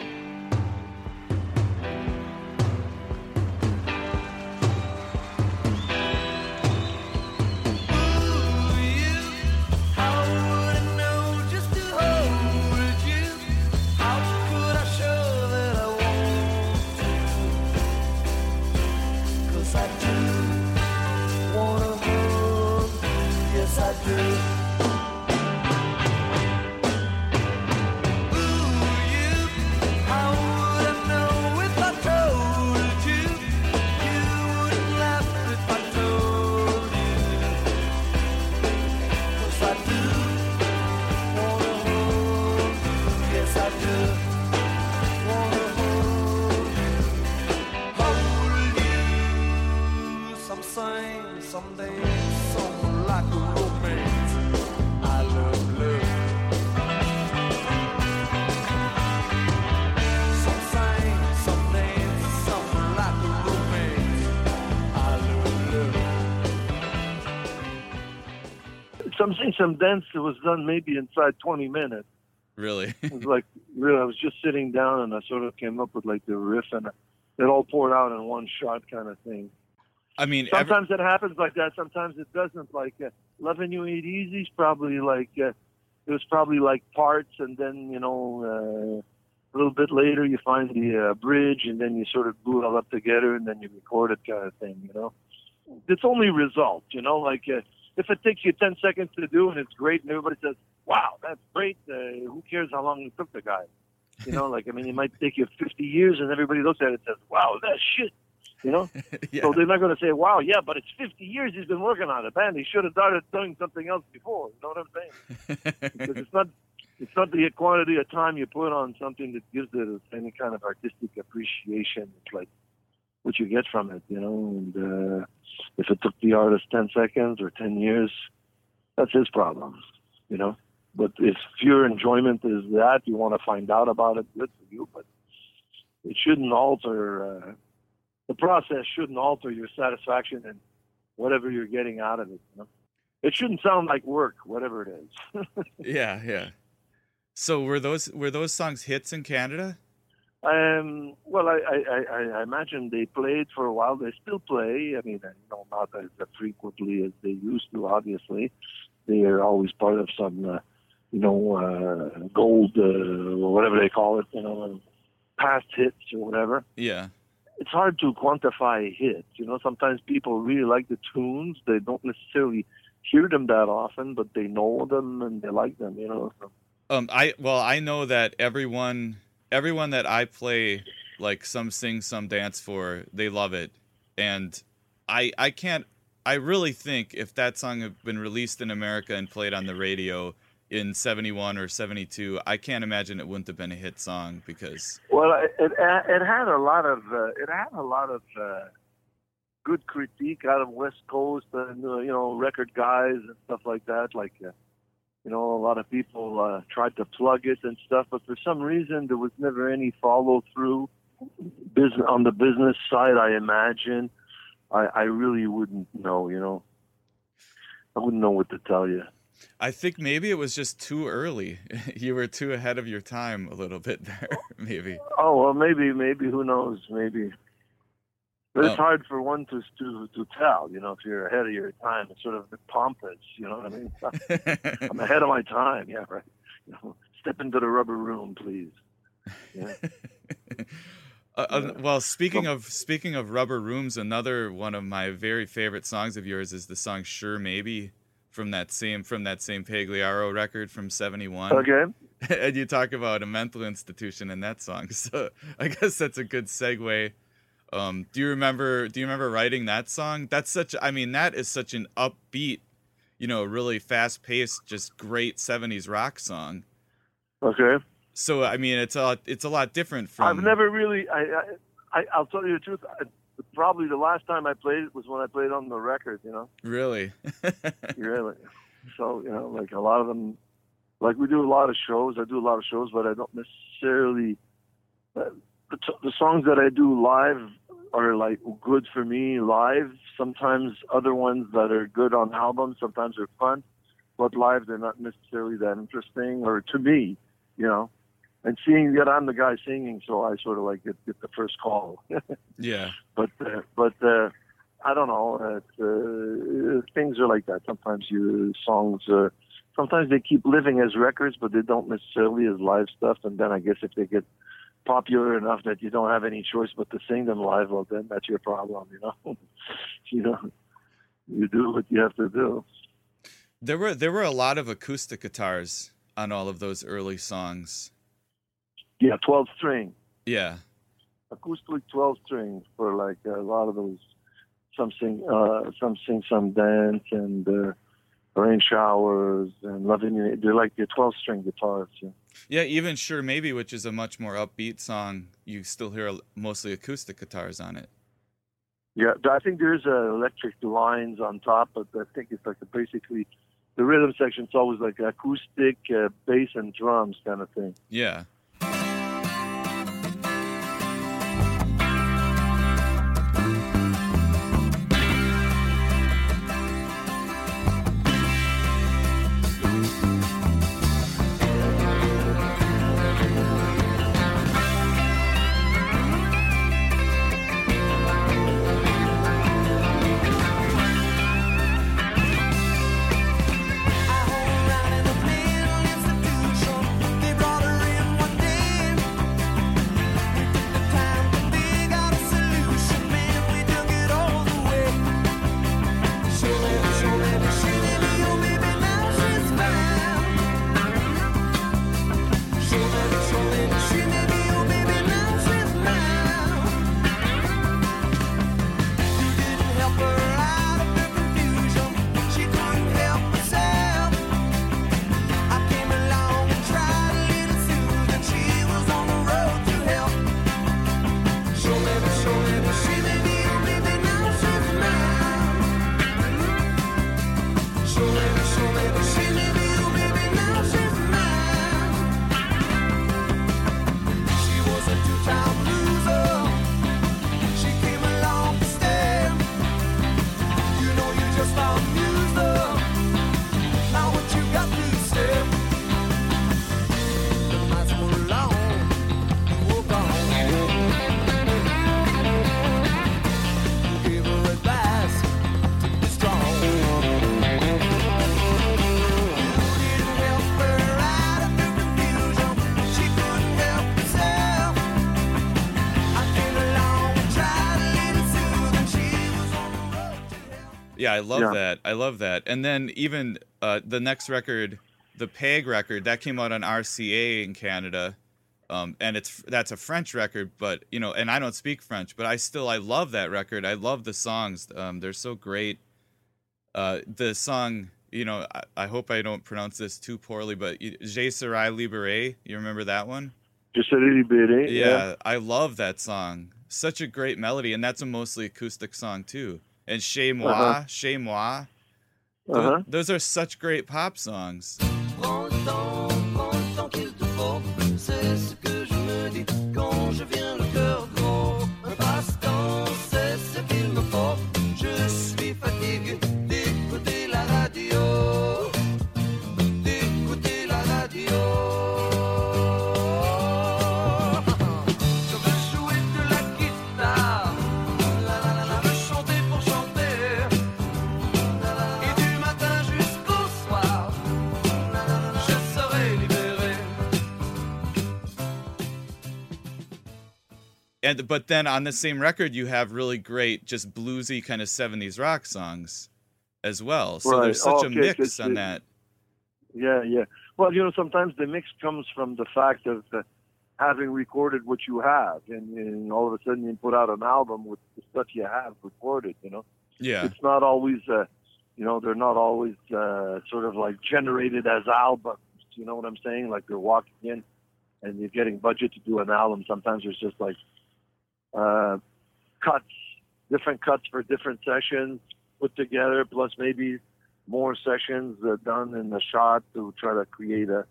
Some dance was done maybe inside 20 minutes. Really? It was like really, I was just sitting down and I sort of came up with like the riff and it all poured out in one shot kind of thing. I mean, every- Sometimes it happens like that. Sometimes it doesn't. Like uh, "Loving You Ain't is probably like uh, it was probably like parts, and then you know uh, a little bit later you find the uh, bridge, and then you sort of glue it all up together, and then you record it, kind of thing. You know, it's only result. You know, like uh, if it takes you ten seconds to do and it's great, and everybody says, "Wow, that's great," uh, who cares how long it took the guy? You know, like I mean, it might take you 50 years, and everybody looks at it and says, "Wow, that's shit." You know, so they're not going to say, "Wow, yeah," but it's 50 years he's been working on it, man. He should have started doing something else before. You know what I'm saying? because it's not, it's not the quantity of time you put on something that gives it any kind of artistic appreciation. It's like what you get from it, you know. And uh, if it took the artist 10 seconds or 10 years, that's his problem, you know. But if your enjoyment is that, you want to find out about it, good for you. But it shouldn't alter. Uh, the process shouldn't alter your satisfaction and whatever you're getting out of it. You know? It shouldn't sound like work, whatever it is. yeah, yeah. So were those were those songs hits in Canada? Um, well, I, I, I, I imagine they played for a while. They still play. I mean, you know, not as frequently as they used to. Obviously, they are always part of some, uh, you know, uh, gold uh, or whatever they call it. You know, past hits or whatever. Yeah. It's hard to quantify hits. You know, sometimes people really like the tunes. They don't necessarily hear them that often, but they know them and they like them. You know. So, Um, I well, I know that everyone, everyone that I play, like some sing, some dance for, they love it, and I, I can't, I really think if that song had been released in America and played on the radio in '71 or '72, I can't imagine it wouldn't have been a hit song because Well, it it, had a lot of uh, it had a lot of uh, good critique out of West Coast and uh, you know record guys and stuff like that. Like uh, you know, a lot of people uh, tried to plug it and stuff, but for some reason there was never any follow through. Business on the business side, I imagine. I, I really wouldn't know. You know, I wouldn't know what to tell you. I think maybe it was just too early. you were too ahead of your time a little bit there, maybe. Oh well, maybe, maybe who knows? Maybe, but it's Oh. hard for one to to to tell. You know, if you're ahead of your time, it's sort of pompous. You know what I mean? I'm ahead of my time. Yeah, right. You know, step into the rubber room, please. Yeah. Uh, uh, well, speaking of speaking of rubber rooms, another one of my very favorite songs of yours is the song "Sure Maybe" from that same from that same Pagliaro record from '71. Okay. and you talk about a mental institution in that song, so I guess that's a good segue. Um, do you remember? Do you remember writing that song? That's such. I mean, that is such an upbeat, you know, really fast paced, just great '70s rock song. Okay. So I mean, it's a it's a lot different from. I've never really. I, I, I I'll tell you the truth. I, probably the last time I played it was when I played on the record. You know. Really? really. So you know, like a lot of them, like we do a lot of shows. I do a lot of shows, but I don't necessarily. Uh, the, t- the songs that I do live, are like good for me live. Sometimes other ones that are good on albums, sometimes they're fun, but live they're not necessarily that interesting. Or to me, you know. And seeing that I'm the guy singing, so I sort of like get, get the first call. Yeah. but uh, but uh, I don't know. Uh, things are like that. Sometimes you songs. Uh, sometimes they keep living as records, but they don't necessarily as live stuff. And then I guess if they get popular enough that you don't have any choice but to sing them live, well, then that's your problem. You know. you know. You do what you have to do. There were there were a lot of acoustic guitars on all of those early songs. Yeah, twelve string. Yeah. acoustic 12 string for like a lot of those some sing uh some sing some dance and uh rain showers and loving you they're like the 12 string guitars yeah. Yeah, even Sure Maybe, which is a much more upbeat song, you still hear mostly acoustic guitars on it. yeah i think there's uh, electric lines on top but i think it's like basically the rhythm section's always like acoustic uh, bass and drums kind of thing Yeah. Yeah, I love Yeah. that. I love that. And then even uh, the next record, the Pag record, that came out on RCA in Canada. Um, and it's that's a French record, but you know, and I don't speak French, but I still I love that record. I love the songs. Um, they're so great. Uh, the song, you know, I, I hope I don't pronounce this too poorly, but Je serai libéré. You remember that one? just a little bit eh? Yeah, I love that song. Such a great melody, and that's a mostly acoustic song too. And Chez Moi, Uh-huh. Chez Moi. Uh-huh. Those are such great pop songs. And but then on the same record, you have really great, just bluesy kind of '70s rock songs as well. So Right. there's such a Okay, mix it's- on that. Yeah, yeah. Well, you know, sometimes the mix comes from the fact of uh, having recorded what you have, and, and all of a sudden you put out an album with the stuff you have recorded. You know, Yeah. it's not always, uh, you know, they're not always uh, sort of like generated as albums. You know what I'm saying? Like they're walking in, and you're getting budget to do an album. Sometimes there's just like uh, cuts, different cuts for different sessions put together, plus maybe more sessions uh, done in the shot to try to create a,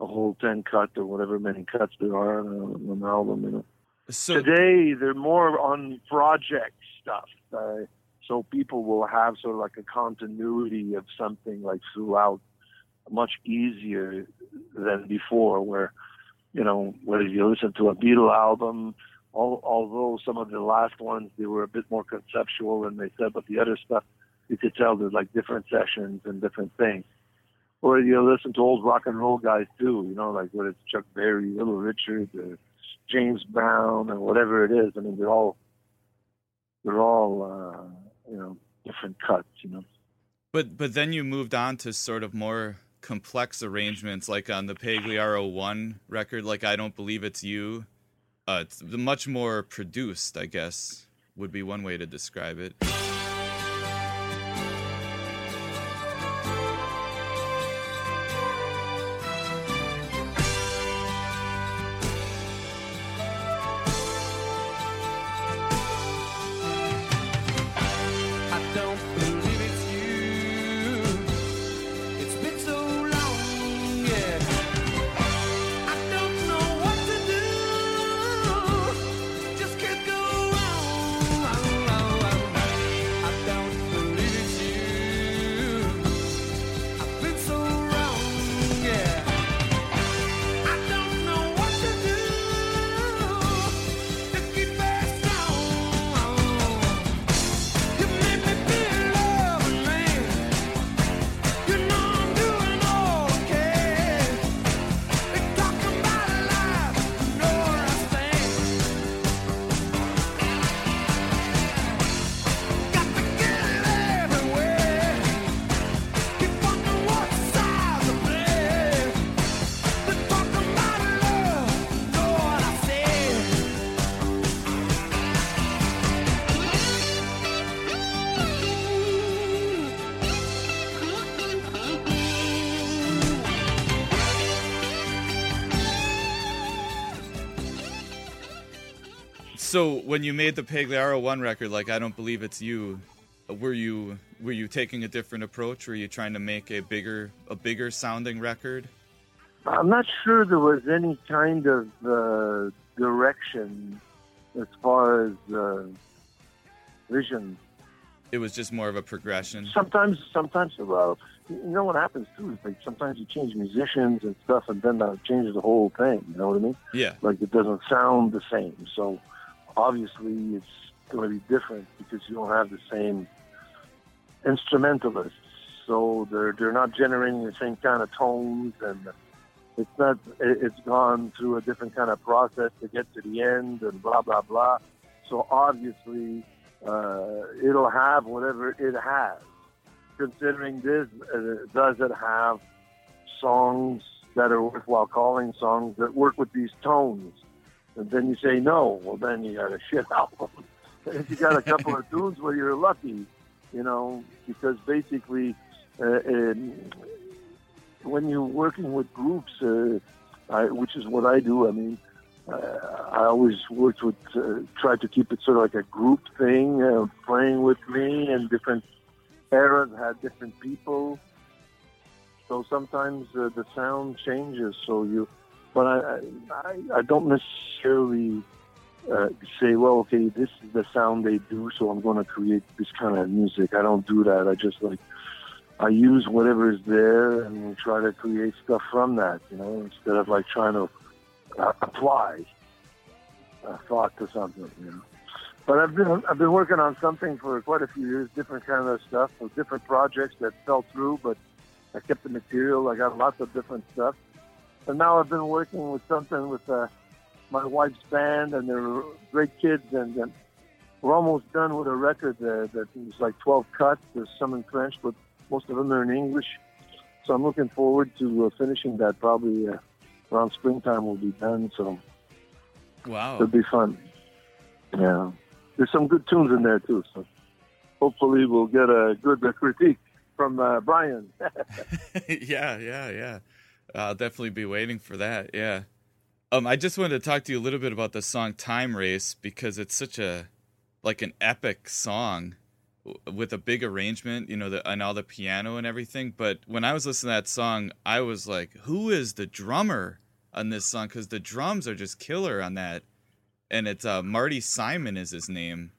a whole 10 cut or whatever many cuts there are on, an album. You know. Today they're more on project stuff. Uh, so people will have sort of like a continuity of something like throughout much easier than before where you know whether you listen to a Beatle album all, although some of the last ones they were a bit more conceptual and they said but the other stuff you could tell there's like different sessions and different things. Or you listen to old rock and roll guys too you know like whether it's Chuck Berry Little Richard or James Brown or whatever it is. I mean they're all they're all uh, you know different cuts you know. But but then you moved on to sort of more complex arrangements, like on the Pagliaro One record, like I don't believe it's you. Uh, much more produced, I guess, would be one way to describe it. So when you made the Pagliaro One record, like I don't believe it's you, uh, were you were you taking a different approach? Were you trying to make a bigger a bigger sounding record? I'm not sure there was any kind of uh, direction as far as uh, vision. It was just more of a progression. Sometimes, sometimes, well, you know what happens too is like sometimes you change musicians and stuff, and then that changes the whole thing. You know what I mean? Yeah. Like it doesn't sound the same. So obviously it's going to be different because you don't have the same instrumentalists. So they're they're not generating the same kind of tones, and it's not. it- It's gone through a different kind of process to get to the end, and blah blah blah. So obviously, uh, it'll have whatever it has. Considering this, uh, does it have songs that are worthwhile calling songs that work with these tones? And then you say no. Well, then you got a shit album. if you got a couple of tunes, well, you're lucky, you know, because basically, uh, um, when you're working with groups, uh, I, which is what I do. I mean, uh, I always worked with, uh, tried to keep it sort of like a group thing, uh, playing with me, and different eras had different people. So sometimes uh, the sound changes. So you, but I, I, I don't necessarily uh, say, well, okay, this is the sound they do, so I'm going to create this kind of music. I don't do that. I just like I use whatever is there and try to create stuff from that, you know, instead of like trying to uh, apply a thought to something, you know. But I've been I've been working on something for quite a few years, different kind of stuff, different projects that fell through, but I kept the material. I got lots of different stuff, and now I've been working with something with uh, my wife's band, and they're great kids, and, and we're almost done with a record uh, that was like 12 cuts. There's some in French, but most of them are in English. So I'm looking forward to uh, finishing that. Probably uh, around springtime will be done. So Wow. it'll be fun. Yeah, there's some good tunes in there too. So hopefully we'll get a good uh, critique from uh, Brian. yeah, yeah, yeah. I'll definitely be waiting for that. Yeah. Um, I just wanted to talk to you a little bit about the song "Time Race" because it's such a like an epic song with a big arrangement, you know, the, and all the piano and everything. But when I was listening to that song, I was like, "Who is the drummer on this song?" Because the drums are just killer on that. and it's uh, Marty Simon is his name.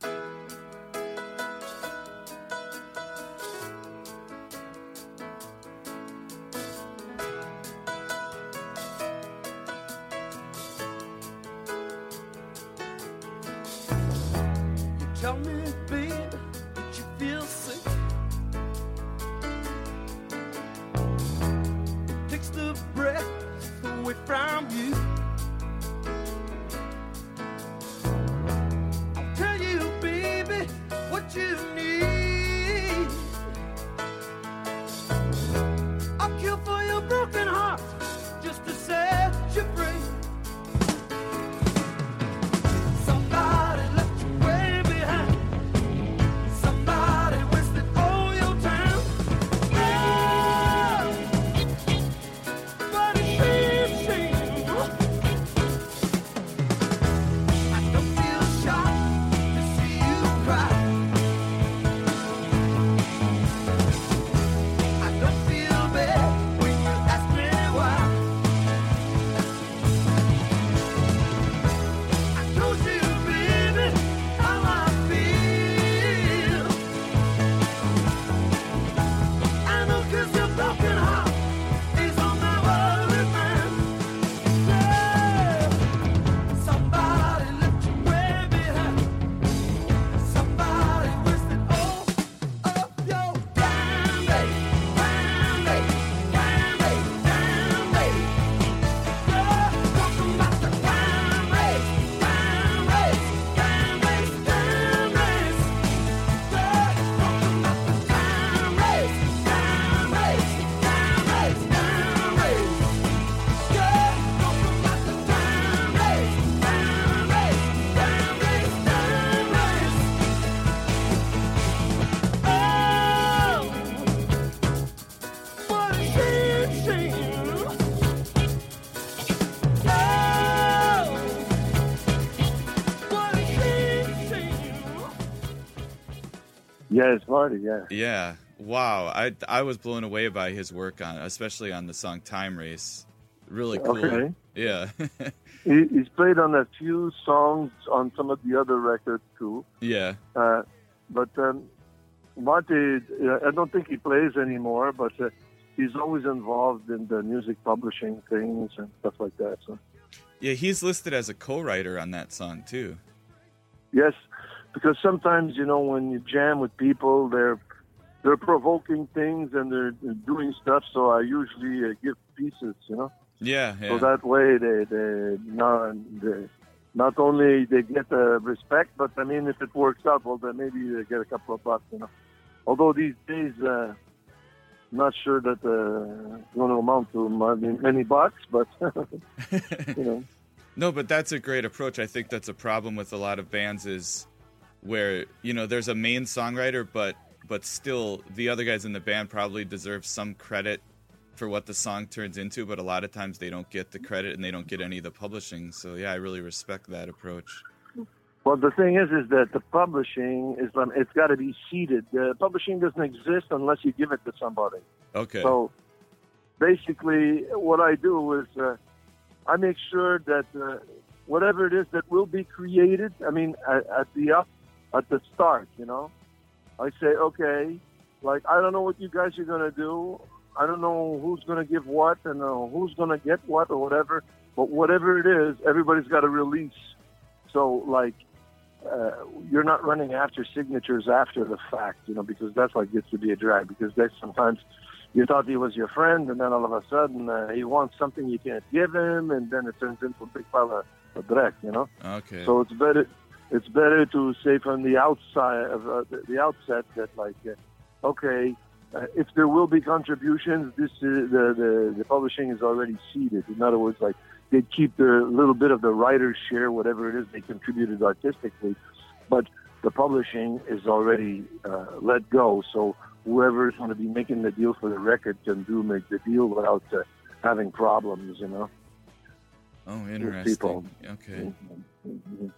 Yeah, it's Marty. Yeah. Yeah. Wow. I I was blown away by his work on, especially on the song "Time Race." Really cool. Okay. Yeah. He, he's played on a few songs on some of the other records too. yeah. Uh, but um, Marty, uh, I don't think he plays anymore, but uh, he's always involved in the music publishing things and stuff like that. So Yeah. He's listed as a co-writer on that song too. yes, because sometimes you know when you jam with people, they're they're provoking things and they're doing stuff. So I usually uh, give pieces, you know. Yeah. Yeah. So that way they they not they, not only they get the respect, but I mean if it works out, well then maybe they get a couple of bucks, you know. Although these days, uh, not sure that uh, it's going to amount to many, many bucks, but you know. No, but that's a great approach. I think that's a problem with a lot of bands is where you know there's a main songwriter, but but still the other guys in the band probably deserve some credit for what the song turns into. But a lot of times they don't get the credit and they don't get any of the publishing. So yeah, I really respect that approach. Well, the thing is, is that the publishing is it's got to be ceded. The publishing doesn't exist unless you give it to somebody. Okay. So basically, what I do is uh, I make sure that uh, whatever it is that will be created, I mean, at, at the up, at the start, you know, I say, okay, like I don't know what you guys are gonna do. I don't know who's gonna give what and uh, who's gonna get what or whatever. But whatever it is, everybody's got to release. So like. Uh, you're not running after signatures after the fact, you know, because that's what gets to be a drag. Because there's sometimes you thought he was your friend, and then all of a sudden uh, he wants something you can't give him, and then it turns into a big pile of, of dreck, you know. Okay. So it's better, it's better to say from the outside of uh, the, outset that like, uh, okay, uh, if there will be contributions, this is, the, the the publishing is already ceded. In other words, like they keep the little bit of the writer's share, whatever it is they contributed artistically, but the publishing is already uh, let go. So whoever is going to be making the deal for the record can do make the deal without uh, having problems, you know. Oh, interesting. people. Okay. Mhm.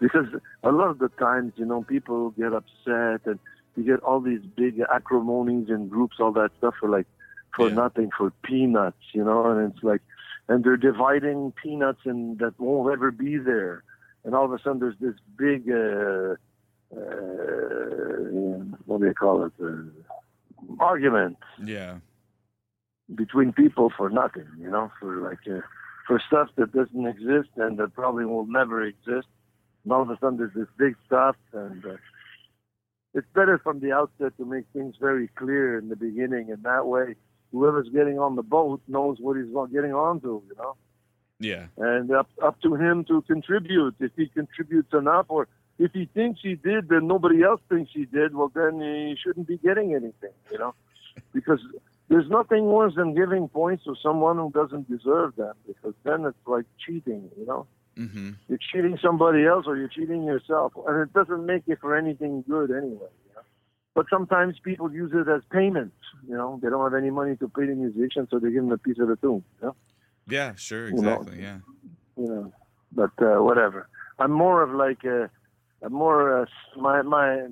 Because a lot of the times, you know, people get upset and you get all these big acrimonies and groups, all that stuff for like, for nothing, for peanuts, you know, and it's like, and they're dividing peanuts and that won't ever be there. and all of a sudden there's this big, uh, uh, what do you call it, uh, argument Yeah. between people for nothing, you know, for like uh, for stuff that doesn't exist and that probably will never exist. And all of a sudden, there's this big stuff, and uh, it's better from the outset to make things very clear in the beginning, and that way, whoever's getting on the boat knows what he's getting onto, you know. Yeah. And up up to him to contribute. If he contributes enough, or if he thinks he did, then nobody else thinks he did. Well, then he shouldn't be getting anything, you know, because there's nothing worse than giving points to someone who doesn't deserve them, because then it's like cheating, you know. Mm-hmm. You're cheating somebody else, or you're cheating yourself, and it doesn't make it for anything good anyway. You know? But sometimes people use it as payment. You know, they don't have any money to pay the musician, so they give them a piece of the tune. You know. Yeah. Sure. You know. Exactly. Yeah. you know. But uh, whatever. I'm more of like a, a more uh, my my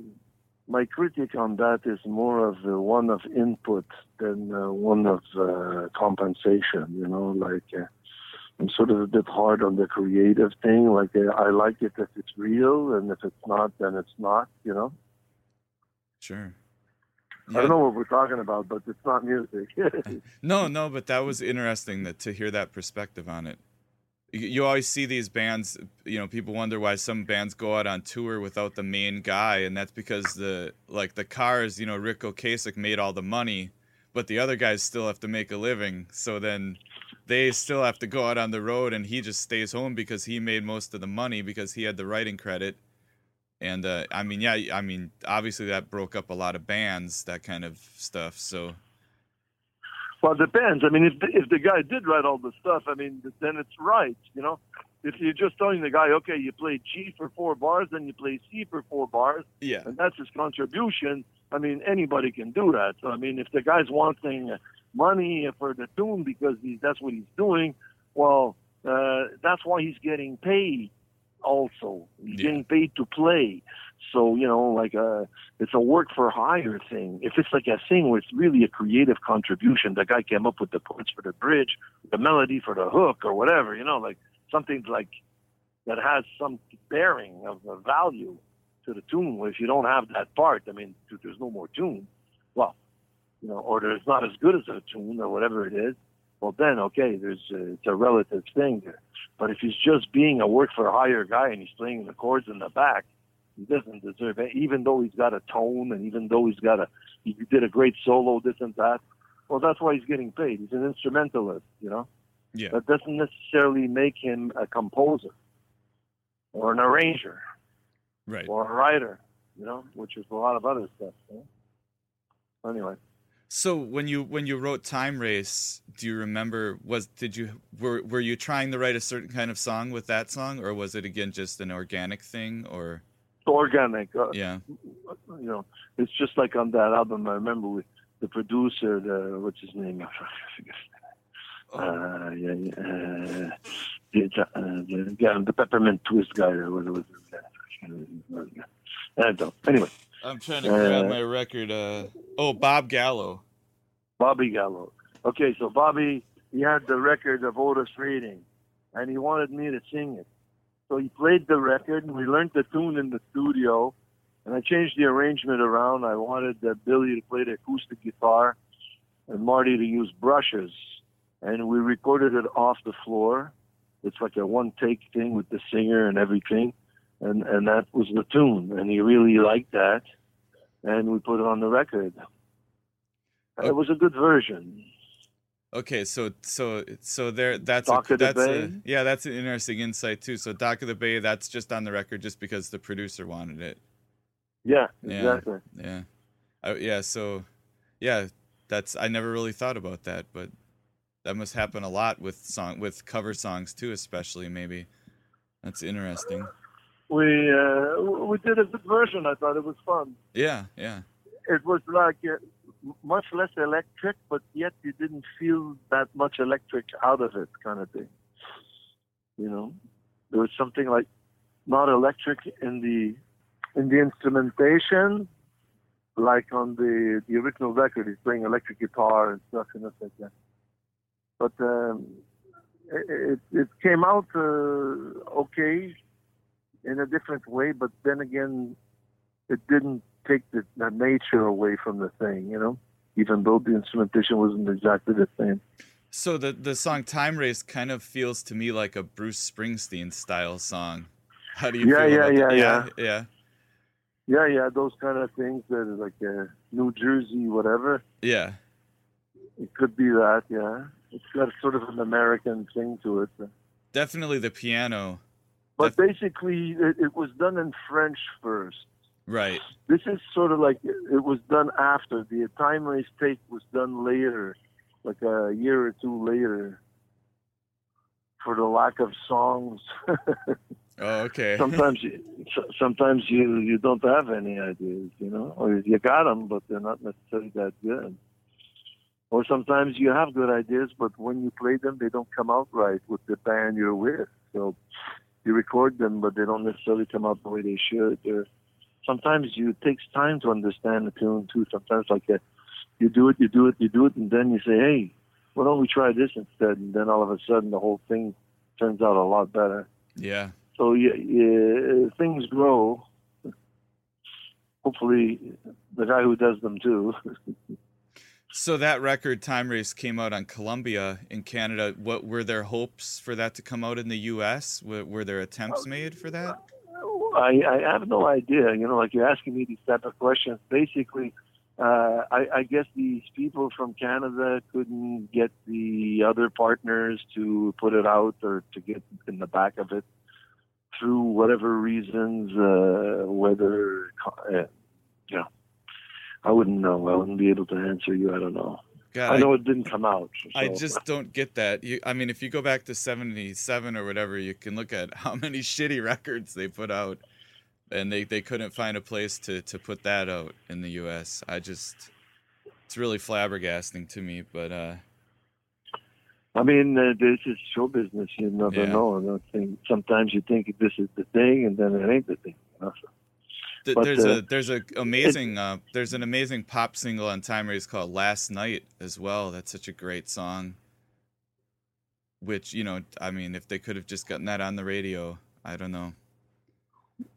my critic on that is more of uh, one of input than uh, one of uh, compensation. You know, like uh, I'm sort of a bit hard on the creative thing. Like uh, I like it if it's real, and if it's not, then it's not. You know. Sure. I don't know what we're talking about, but it's not music. No, no, but that was interesting that to hear that perspective on it. You, you always see these bands, you know, people wonder why some bands go out on tour without the main guy, and that's because the like the cars, you know, Ric Ocasek made all the money, but the other guys still have to make a living. So then they still have to go out on the road, and he just stays home because he made most of the money because he had the writing credit. And uh, I mean, yeah, I mean, obviously that broke up a lot of bands, that kind of stuff. So Well, it depends. I mean, if the, if the guy did write all the stuff, I mean, then it's right. You know, if you're just telling the guy, okay, you play G for four bars, then you play C for four bars, yeah, and that's his contribution. I mean, anybody can do that. So, I mean, if the guy's wanting money for the tune because he's, that's what he's doing, well, uh, that's why he's getting paid. Also, he's getting paid to play. So you know, like a, it's a work for hire thing. If it's like a thing where it's really a creative contribution, the guy came up with the chords for the bridge, the melody for the hook, or whatever. You know, like something like that has some bearing of a value to the tune. If you don't have that part, I mean, there's no more tune. Well, you know, or there's not as good as a tune or whatever it is. Well, then okay, there's a, it's a relative thing there. But if he's just being a work for hire guy and he's playing the chords in the back, he doesn't deserve it. Even though he's got a tone and even though he's got a he did a great solo, this and that. Well, that's why he's getting paid. He's an instrumentalist, you know. Yeah. That doesn't necessarily make him a composer or an arranger right. or a writer, you know, which is a lot of other stuff. You know? Anyway. So when you when you wrote Time Race, do you remember was did you were were you trying to write a certain kind of song with that song or was it again just an organic thing or organic. Uh, Yeah. You know, it's just like on that album. I remember with the producer, the what's his name? I forget. Uh, yeah, yeah, uh, the, uh, the, guy, the peppermint twist guy. Or what was it? I don't know. Anyway, I'm trying to grab Uh, my record uh oh Bob Gallo. Bobby Gallo. Okay, so Bobby, he had the record of Otis Redding, and he wanted me to sing it. So he played the record, and we learned the tune in the studio, and I changed the arrangement around. I wanted uh, Billy to play the acoustic guitar, and Marty to use brushes, and we recorded it off the floor. It's like a one-take thing with the singer and everything, and and that was the tune, and he really liked that, and we put it on the record. It oh. was a good version. Okay, so so so there that's Dock a, that's a, yeah that's an interesting insight too. So Dock of the Bay that's just on the record just because the producer wanted it. Yeah, Yeah, exactly. Yeah, I, yeah. So yeah, that's I never really thought about that, but that must happen a lot with song with cover songs too, especially maybe. That's interesting. We uh, we did a good version. I thought it was fun. Yeah, yeah. It was like uh, much less electric, but yet you didn't feel that much electric out of it, kind of thing. You know, there was something like not electric in the in the instrumentation, like on the the original record. He's playing electric guitar and stuff and stuff like that. But um, it, it it came out uh, okay in a different way, but then again, it didn't take the, the nature away from the thing, you know, even though the instrumentation wasn't exactly the same. So the the song "Time Race" kind of feels to me like a Bruce Springsteen style song. How do you Yeah, feel yeah, about that? yeah, yeah, yeah, Yeah, yeah, those kind of things that are like uh, New Jersey, whatever. yeah. It could be that, yeah. It's got sort of an American thing to it. Definitely the piano. But basically, it, it was done in French first. Right. This is sort of like it was done after. The time race take was done later, like a year or two later, for the lack of songs. Oh, okay. sometimes you, sometimes you you don't have any ideas, you know, or you got them, but they're not necessarily that good. Or sometimes you have good ideas, but when you play them, they don't come out right with the band you're with. So you record them, but they don't necessarily come out the way they should. Or sometimes you it takes time to understand the tune too. Sometimes like uh you do it, you do it, you do it, and then you say, hey, why don't we try this instead? And then all of a sudden, the whole thing turns out a lot better. Yeah. So yeah, yeah, things grow. Hopefully, the guy who does them too. So that record "Time Race" came out on Columbia in Canada. What were their hopes for that to come out in the U.S.? Were, were there attempts made for that? I, I have no idea. You know, like you're asking me these type of questions. Basically, uh, I, I guess these people from Canada couldn't get the other partners to put it out or to get in the back of it through whatever reasons. Uh, whether, uh, you know, I wouldn't know. I wouldn't be able to answer you. I don't know. God, I know I- it didn't come out. I just don't get that. You, I mean, if you go back to '77 or whatever, you can look at how many shitty records they put out, and they, they couldn't find a place to, to put that out in the U.S. I just, it's really flabbergasting to me. But uh, I mean, uh, this is show business. You never Yeah. know. And I think sometimes you think this is the thing, and then it ain't the thing. you know, so. Th- But, there's uh, a there's a amazing uh, there's an amazing pop single on Time Race called "Last Night" as well. That's such a great song. Which you know, I mean, if they could have just gotten that on the radio, I don't know.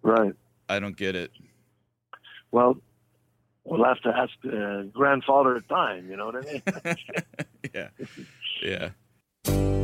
Right. I don't get it. Well, we'll have to ask uh, grandfather time. You know what I mean? yeah. Yeah.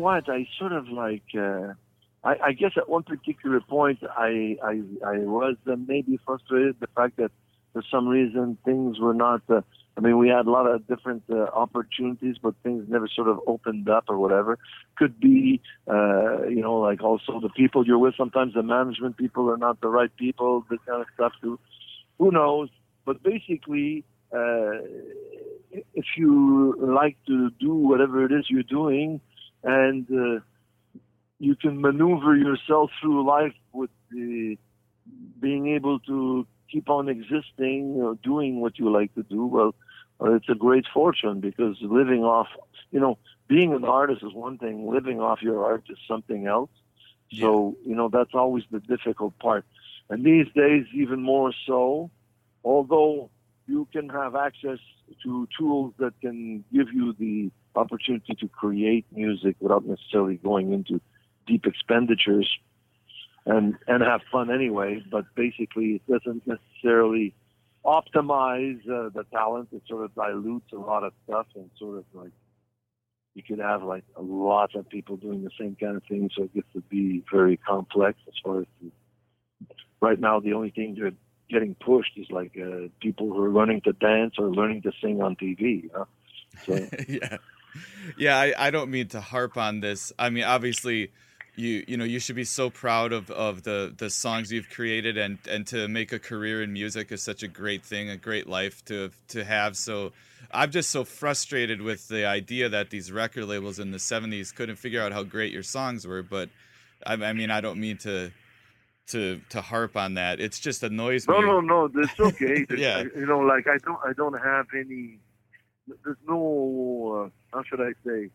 What? I sort of like. Uh, I, I guess at one particular point, I I, I was uh, maybe frustrated the fact that for some reason things were not. Uh, I mean, we had a lot of different uh, opportunities, but things never sort of opened up or whatever. Could be, uh, you know, like also the people you're with. Sometimes the management people are not the right people. This kind of stuff too. Who knows? But basically, uh, if you like to do whatever it is you're doing, and uh, you can maneuver yourself through life with the being able to keep on existing or doing what you like to do, well, uh, it's a great fortune because living off, you know, being an artist is one thing, living off your art is something else. So you know that's always the difficult part, and these days even more so. Although you can have access to tools that can give you the opportunity to create music without necessarily going into deep expenditures and and have fun anyway. But basically, it doesn't necessarily optimize uh, the talent. It sort of dilutes a lot of stuff and sort of like you could have like a lot of people doing the same kind of thing, so it gets to be very complex as far as the, right now the only thing that getting pushed is like uh, people who are learning to dance or learning to sing on TV. So yeah, yeah. I, I don't mean to harp on this. I mean, obviously, you you know you should be so proud of, of the the songs you've created and and to make a career in music is such a great thing, a great life to to have. So I'm just so frustrated with the idea that these record labels in the '70s couldn't figure out how great your songs were. But I, I mean, I don't mean to. To, to harp on that, it's just annoys no, me. no, no. no It's okay. Yeah. You know, like I don't, I don't have any. There's no. Uh, how should I say?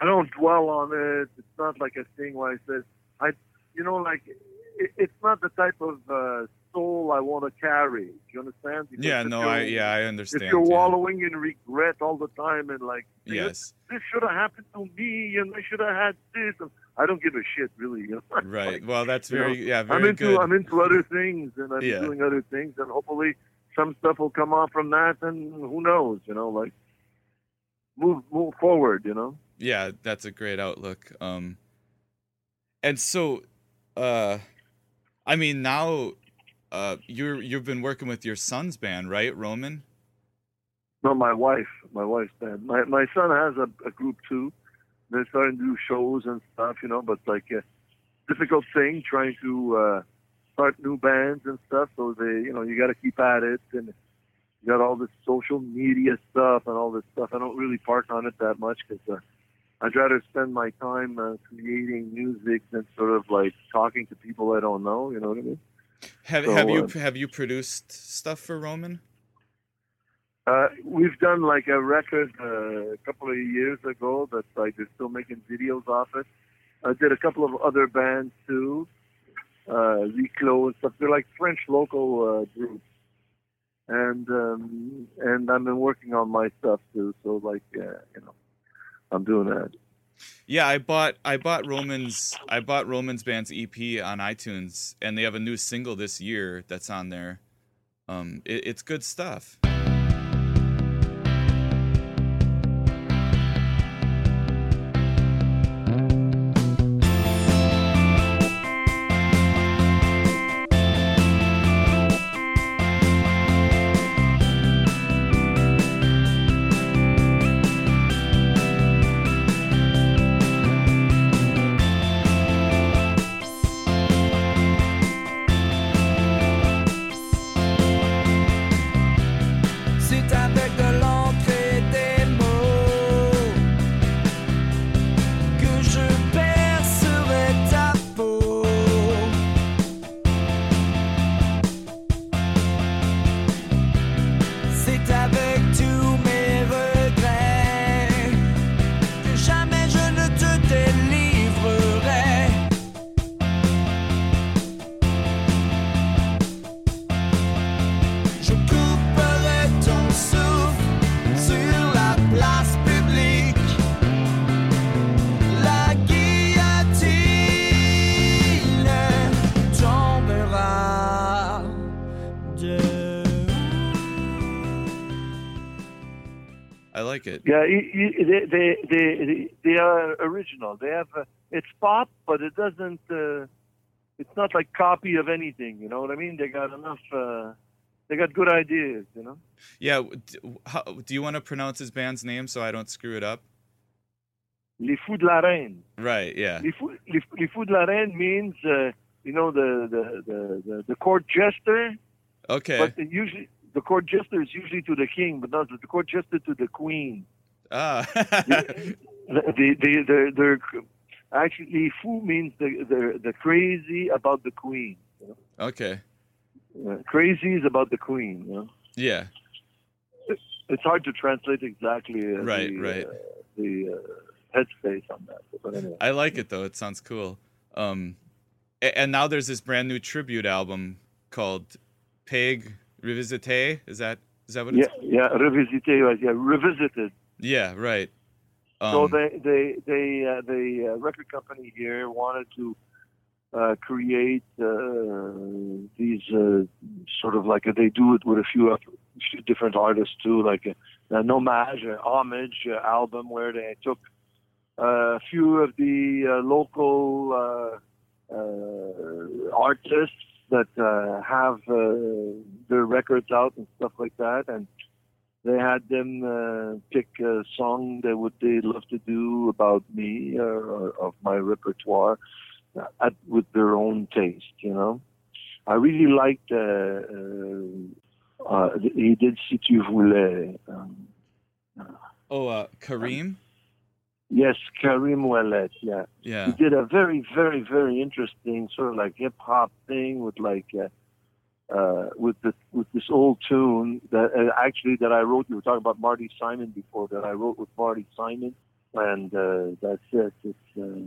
I don't dwell on it. It's not like a thing where I said, I, you know, like it, it's not the type of uh, soul I want to carry. Do you understand? Because Yeah, no, I yeah, I understand. If you're yeah. wallowing in regret all the time and like, Yes. this should have happened to me, and I should have had this. And I don't give a shit, really. You know? Right. Well, that's You know, very yeah, I'm very into good. I'm into other things, and I'm Yeah. doing other things, and hopefully some stuff will come off from that, and who knows? You know, like move move forward. You know. yeah that's a great outlook um and so uh i mean now uh you're you've been working with your son's band right roman No, my wife, my wife's band. My my son has a, a group too. They're starting to do shows and stuff, you know. But like a difficult thing trying to uh, start new bands and stuff. So they, you know, you got to keep at it, and you got all this social media stuff and all this stuff. I don't really park on it that much because uh, I'd rather spend my time uh, creating music than sort of like talking to people I don't know. You know what I mean? have So, have you uh, have you produced stuff for roman Uh, we've done like a record uh, a couple of years ago that like they're still making videos off it. I did a couple of other bands too, uh, Reclo and stuff. They're like French local uh, groups, and um, and I've been working on my stuff too. So like uh, you know, I'm doing that. yeah i bought i bought roman's i bought roman's band's ep on itunes and they have a new single this year that's on there um it, it's good stuff Yeah, they they they they are original. They have uh, it's pop, but it doesn't. Uh, it's not like copy of anything. You know what I mean? They got enough. Uh, they got good ideas. You know. yeah how, do you want to pronounce his band's name so i don't screw it up Les Fous de la Reine. right yeah Les Fous, les, les Fous de la Reine means uh, you know the the, the the the court jester. okay But usually the court jester is usually to the king, but not the court jester to the queen. Ah they they they're, they're actually fou means the the the crazy about the queen. You know? okay Uh, crazy is about the queen. You know? yeah It's hard to translate exactly. Uh, Right, the, right. Uh, the uh, headspace on that. But anyway. I like it though. It sounds cool. Um, and now there's this brand new tribute album called Pag Revisite. Is that is that what Yeah, it's? yeah, yeah, revisité, right, yeah, revisited. Yeah, right. so Um, they they they uh, the uh, record company here wanted to uh, create uh, these uh, sort of like they do it with a few few different artists too, like a, an homage, a homage uh, album where they took uh, a few of the uh, local uh, uh, artists that uh, have uh, their records out and stuff like that, and they had them uh, pick a song that would they love to do about me or, or of my repertoire uh, at, with their own taste. You know, I really liked. Uh, uh, uh, he did si tu voulais. Um, oh, uh, Karim. yes, Karim Ouellet. Yeah. Yeah. He did a very, very, very interesting sort of like hip hop thing with like uh, with the with this old tune that uh, actually that I wrote. You were talking about Marty Simon before that I wrote with Marty Simon, and uh, that's it. It's uh,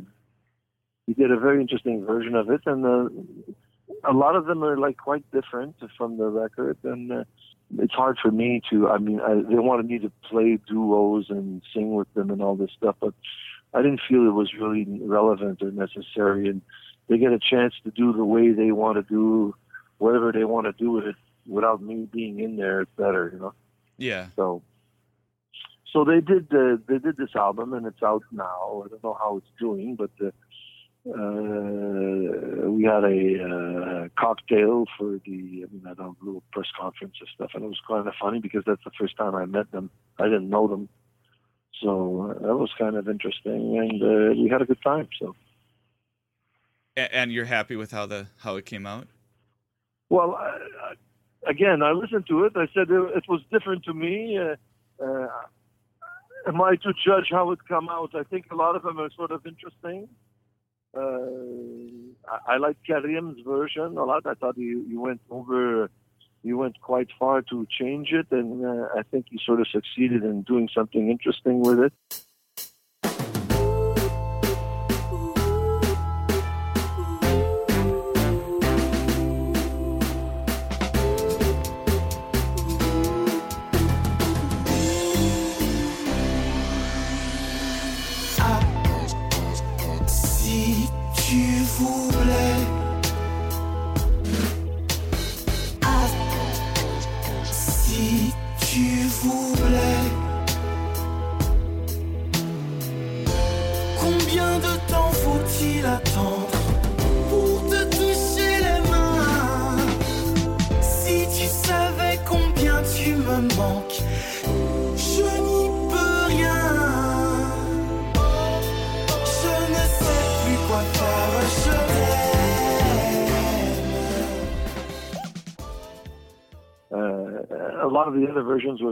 he did a very interesting version of it, and uh, a lot of them are like quite different from the record, and uh, it's hard for me to. I mean, I, they wanted me to play duos and sing with them and all this stuff, but I didn't feel it was really relevant or necessary, and they get a chance to do the way they want to do whatever they want to do with it without me being in there. It's better, you know. Yeah. So, so they did uh, they did this album and it's out now. I don't know how it's doing, but uh, uh, we had a uh, cocktail for the I mean, had a little press conference and stuff, and it was kind of funny because that's the first time I met them. I didn't know them, so uh, that was kind of interesting, and uh, we had a good time. So. And you're happy with how the how it came out? Well, I, again, I listened to it. I said it, was different to me. Uh, uh, am I to judge how it come out? I think a lot of them are sort of interesting. Uh, I, I like Karim's version a lot. I thought you, went over, you went quite far to change it, and uh, I think you sort of succeeded in doing something interesting with it.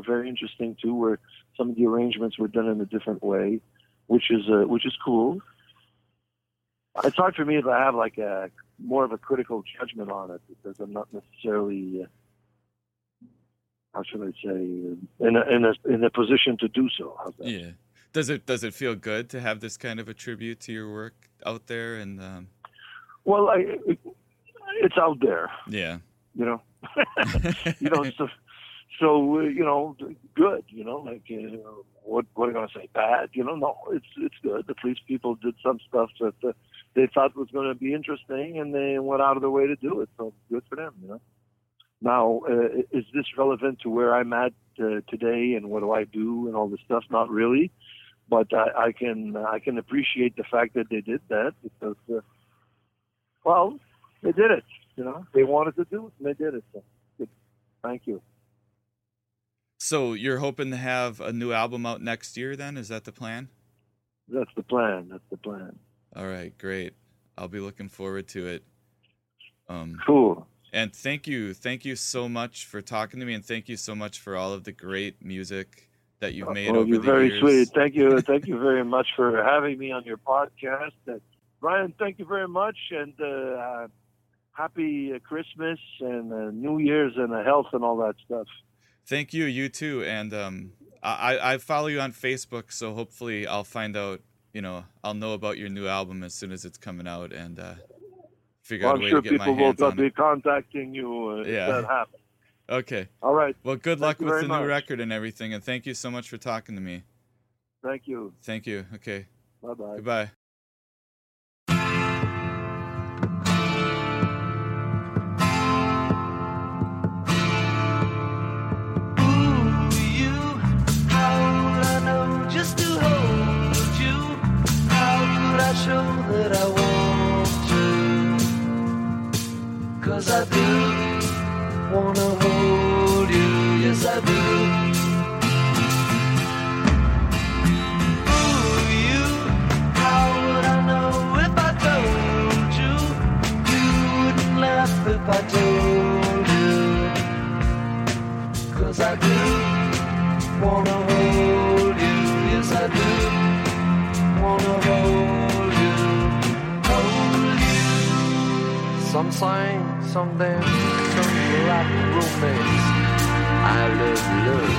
Were very interesting too, where some of the arrangements were done in a different way, which is uh, which is cool. It's hard for me if I have like a more of a critical judgment on it because I'm not necessarily uh, how should I say in a, in a in a position to do so. Yeah. Does it does it feel good to have this kind of a tribute to your work out there? And um, Well, I, it, it's out there. yeah, you know you know so so uh, you know good you know like uh, what what i going to say bad? You know no it's it's good. At least people did some stuff that uh, they thought was going to be interesting and they went out of their way to do it. So good for them you know. Now uh, is this relevant to where i'm at uh, today and what do i do and all this stuff? Not really but I, I can I can appreciate the fact that they did that because uh, well they did it you know. They wanted to do it and they did it so good. thank you So you're hoping to have a new album out next year then? Is that the plan? that's the plan that's the plan All right, great. I'll be looking forward to it. Um Cool. And thank you. Thank you so much for talking to me and thank you so much for all of the great music that you've made well, over you're the very years. sweet thank you thank you very much for having me on your podcast and brian thank you very much and uh, uh, happy christmas and uh, new year's and uh, health and all that stuff Thank you, you too. And um I I follow you on Facebook, so hopefully I'll find out you know, I'll know about your new album as soon as it's coming out and uh, figure Well, out I'm a way sure to get my people will hands on be contacting you uh, Yeah. if that happens. Okay. All right. Well, good Thank luck with the new record and everything, and thank you so much for talking to me. Thank you. Thank you. Okay. Bye bye. Goodbye. Cause I do wanna hold you, yes I do. Ooh, you. How would I know if I told you? You wouldn't laugh if I told you. Cause I do wanna hold you, yes I do wanna hold you, hold you. Some sign, some dance, some black romance. I love love.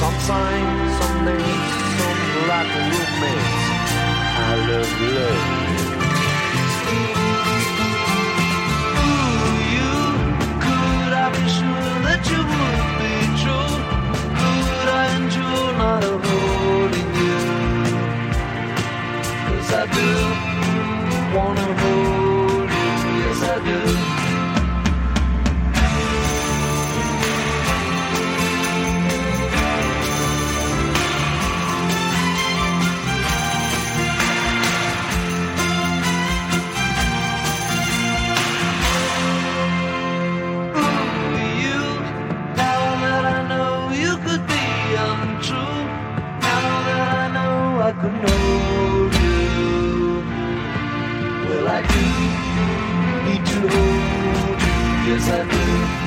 Some sign, some dance, some black romance. I love love. Ooh, you. Could I be sure that you would be true? Could I endure not holding you? Cause I do wanna hold Well, I do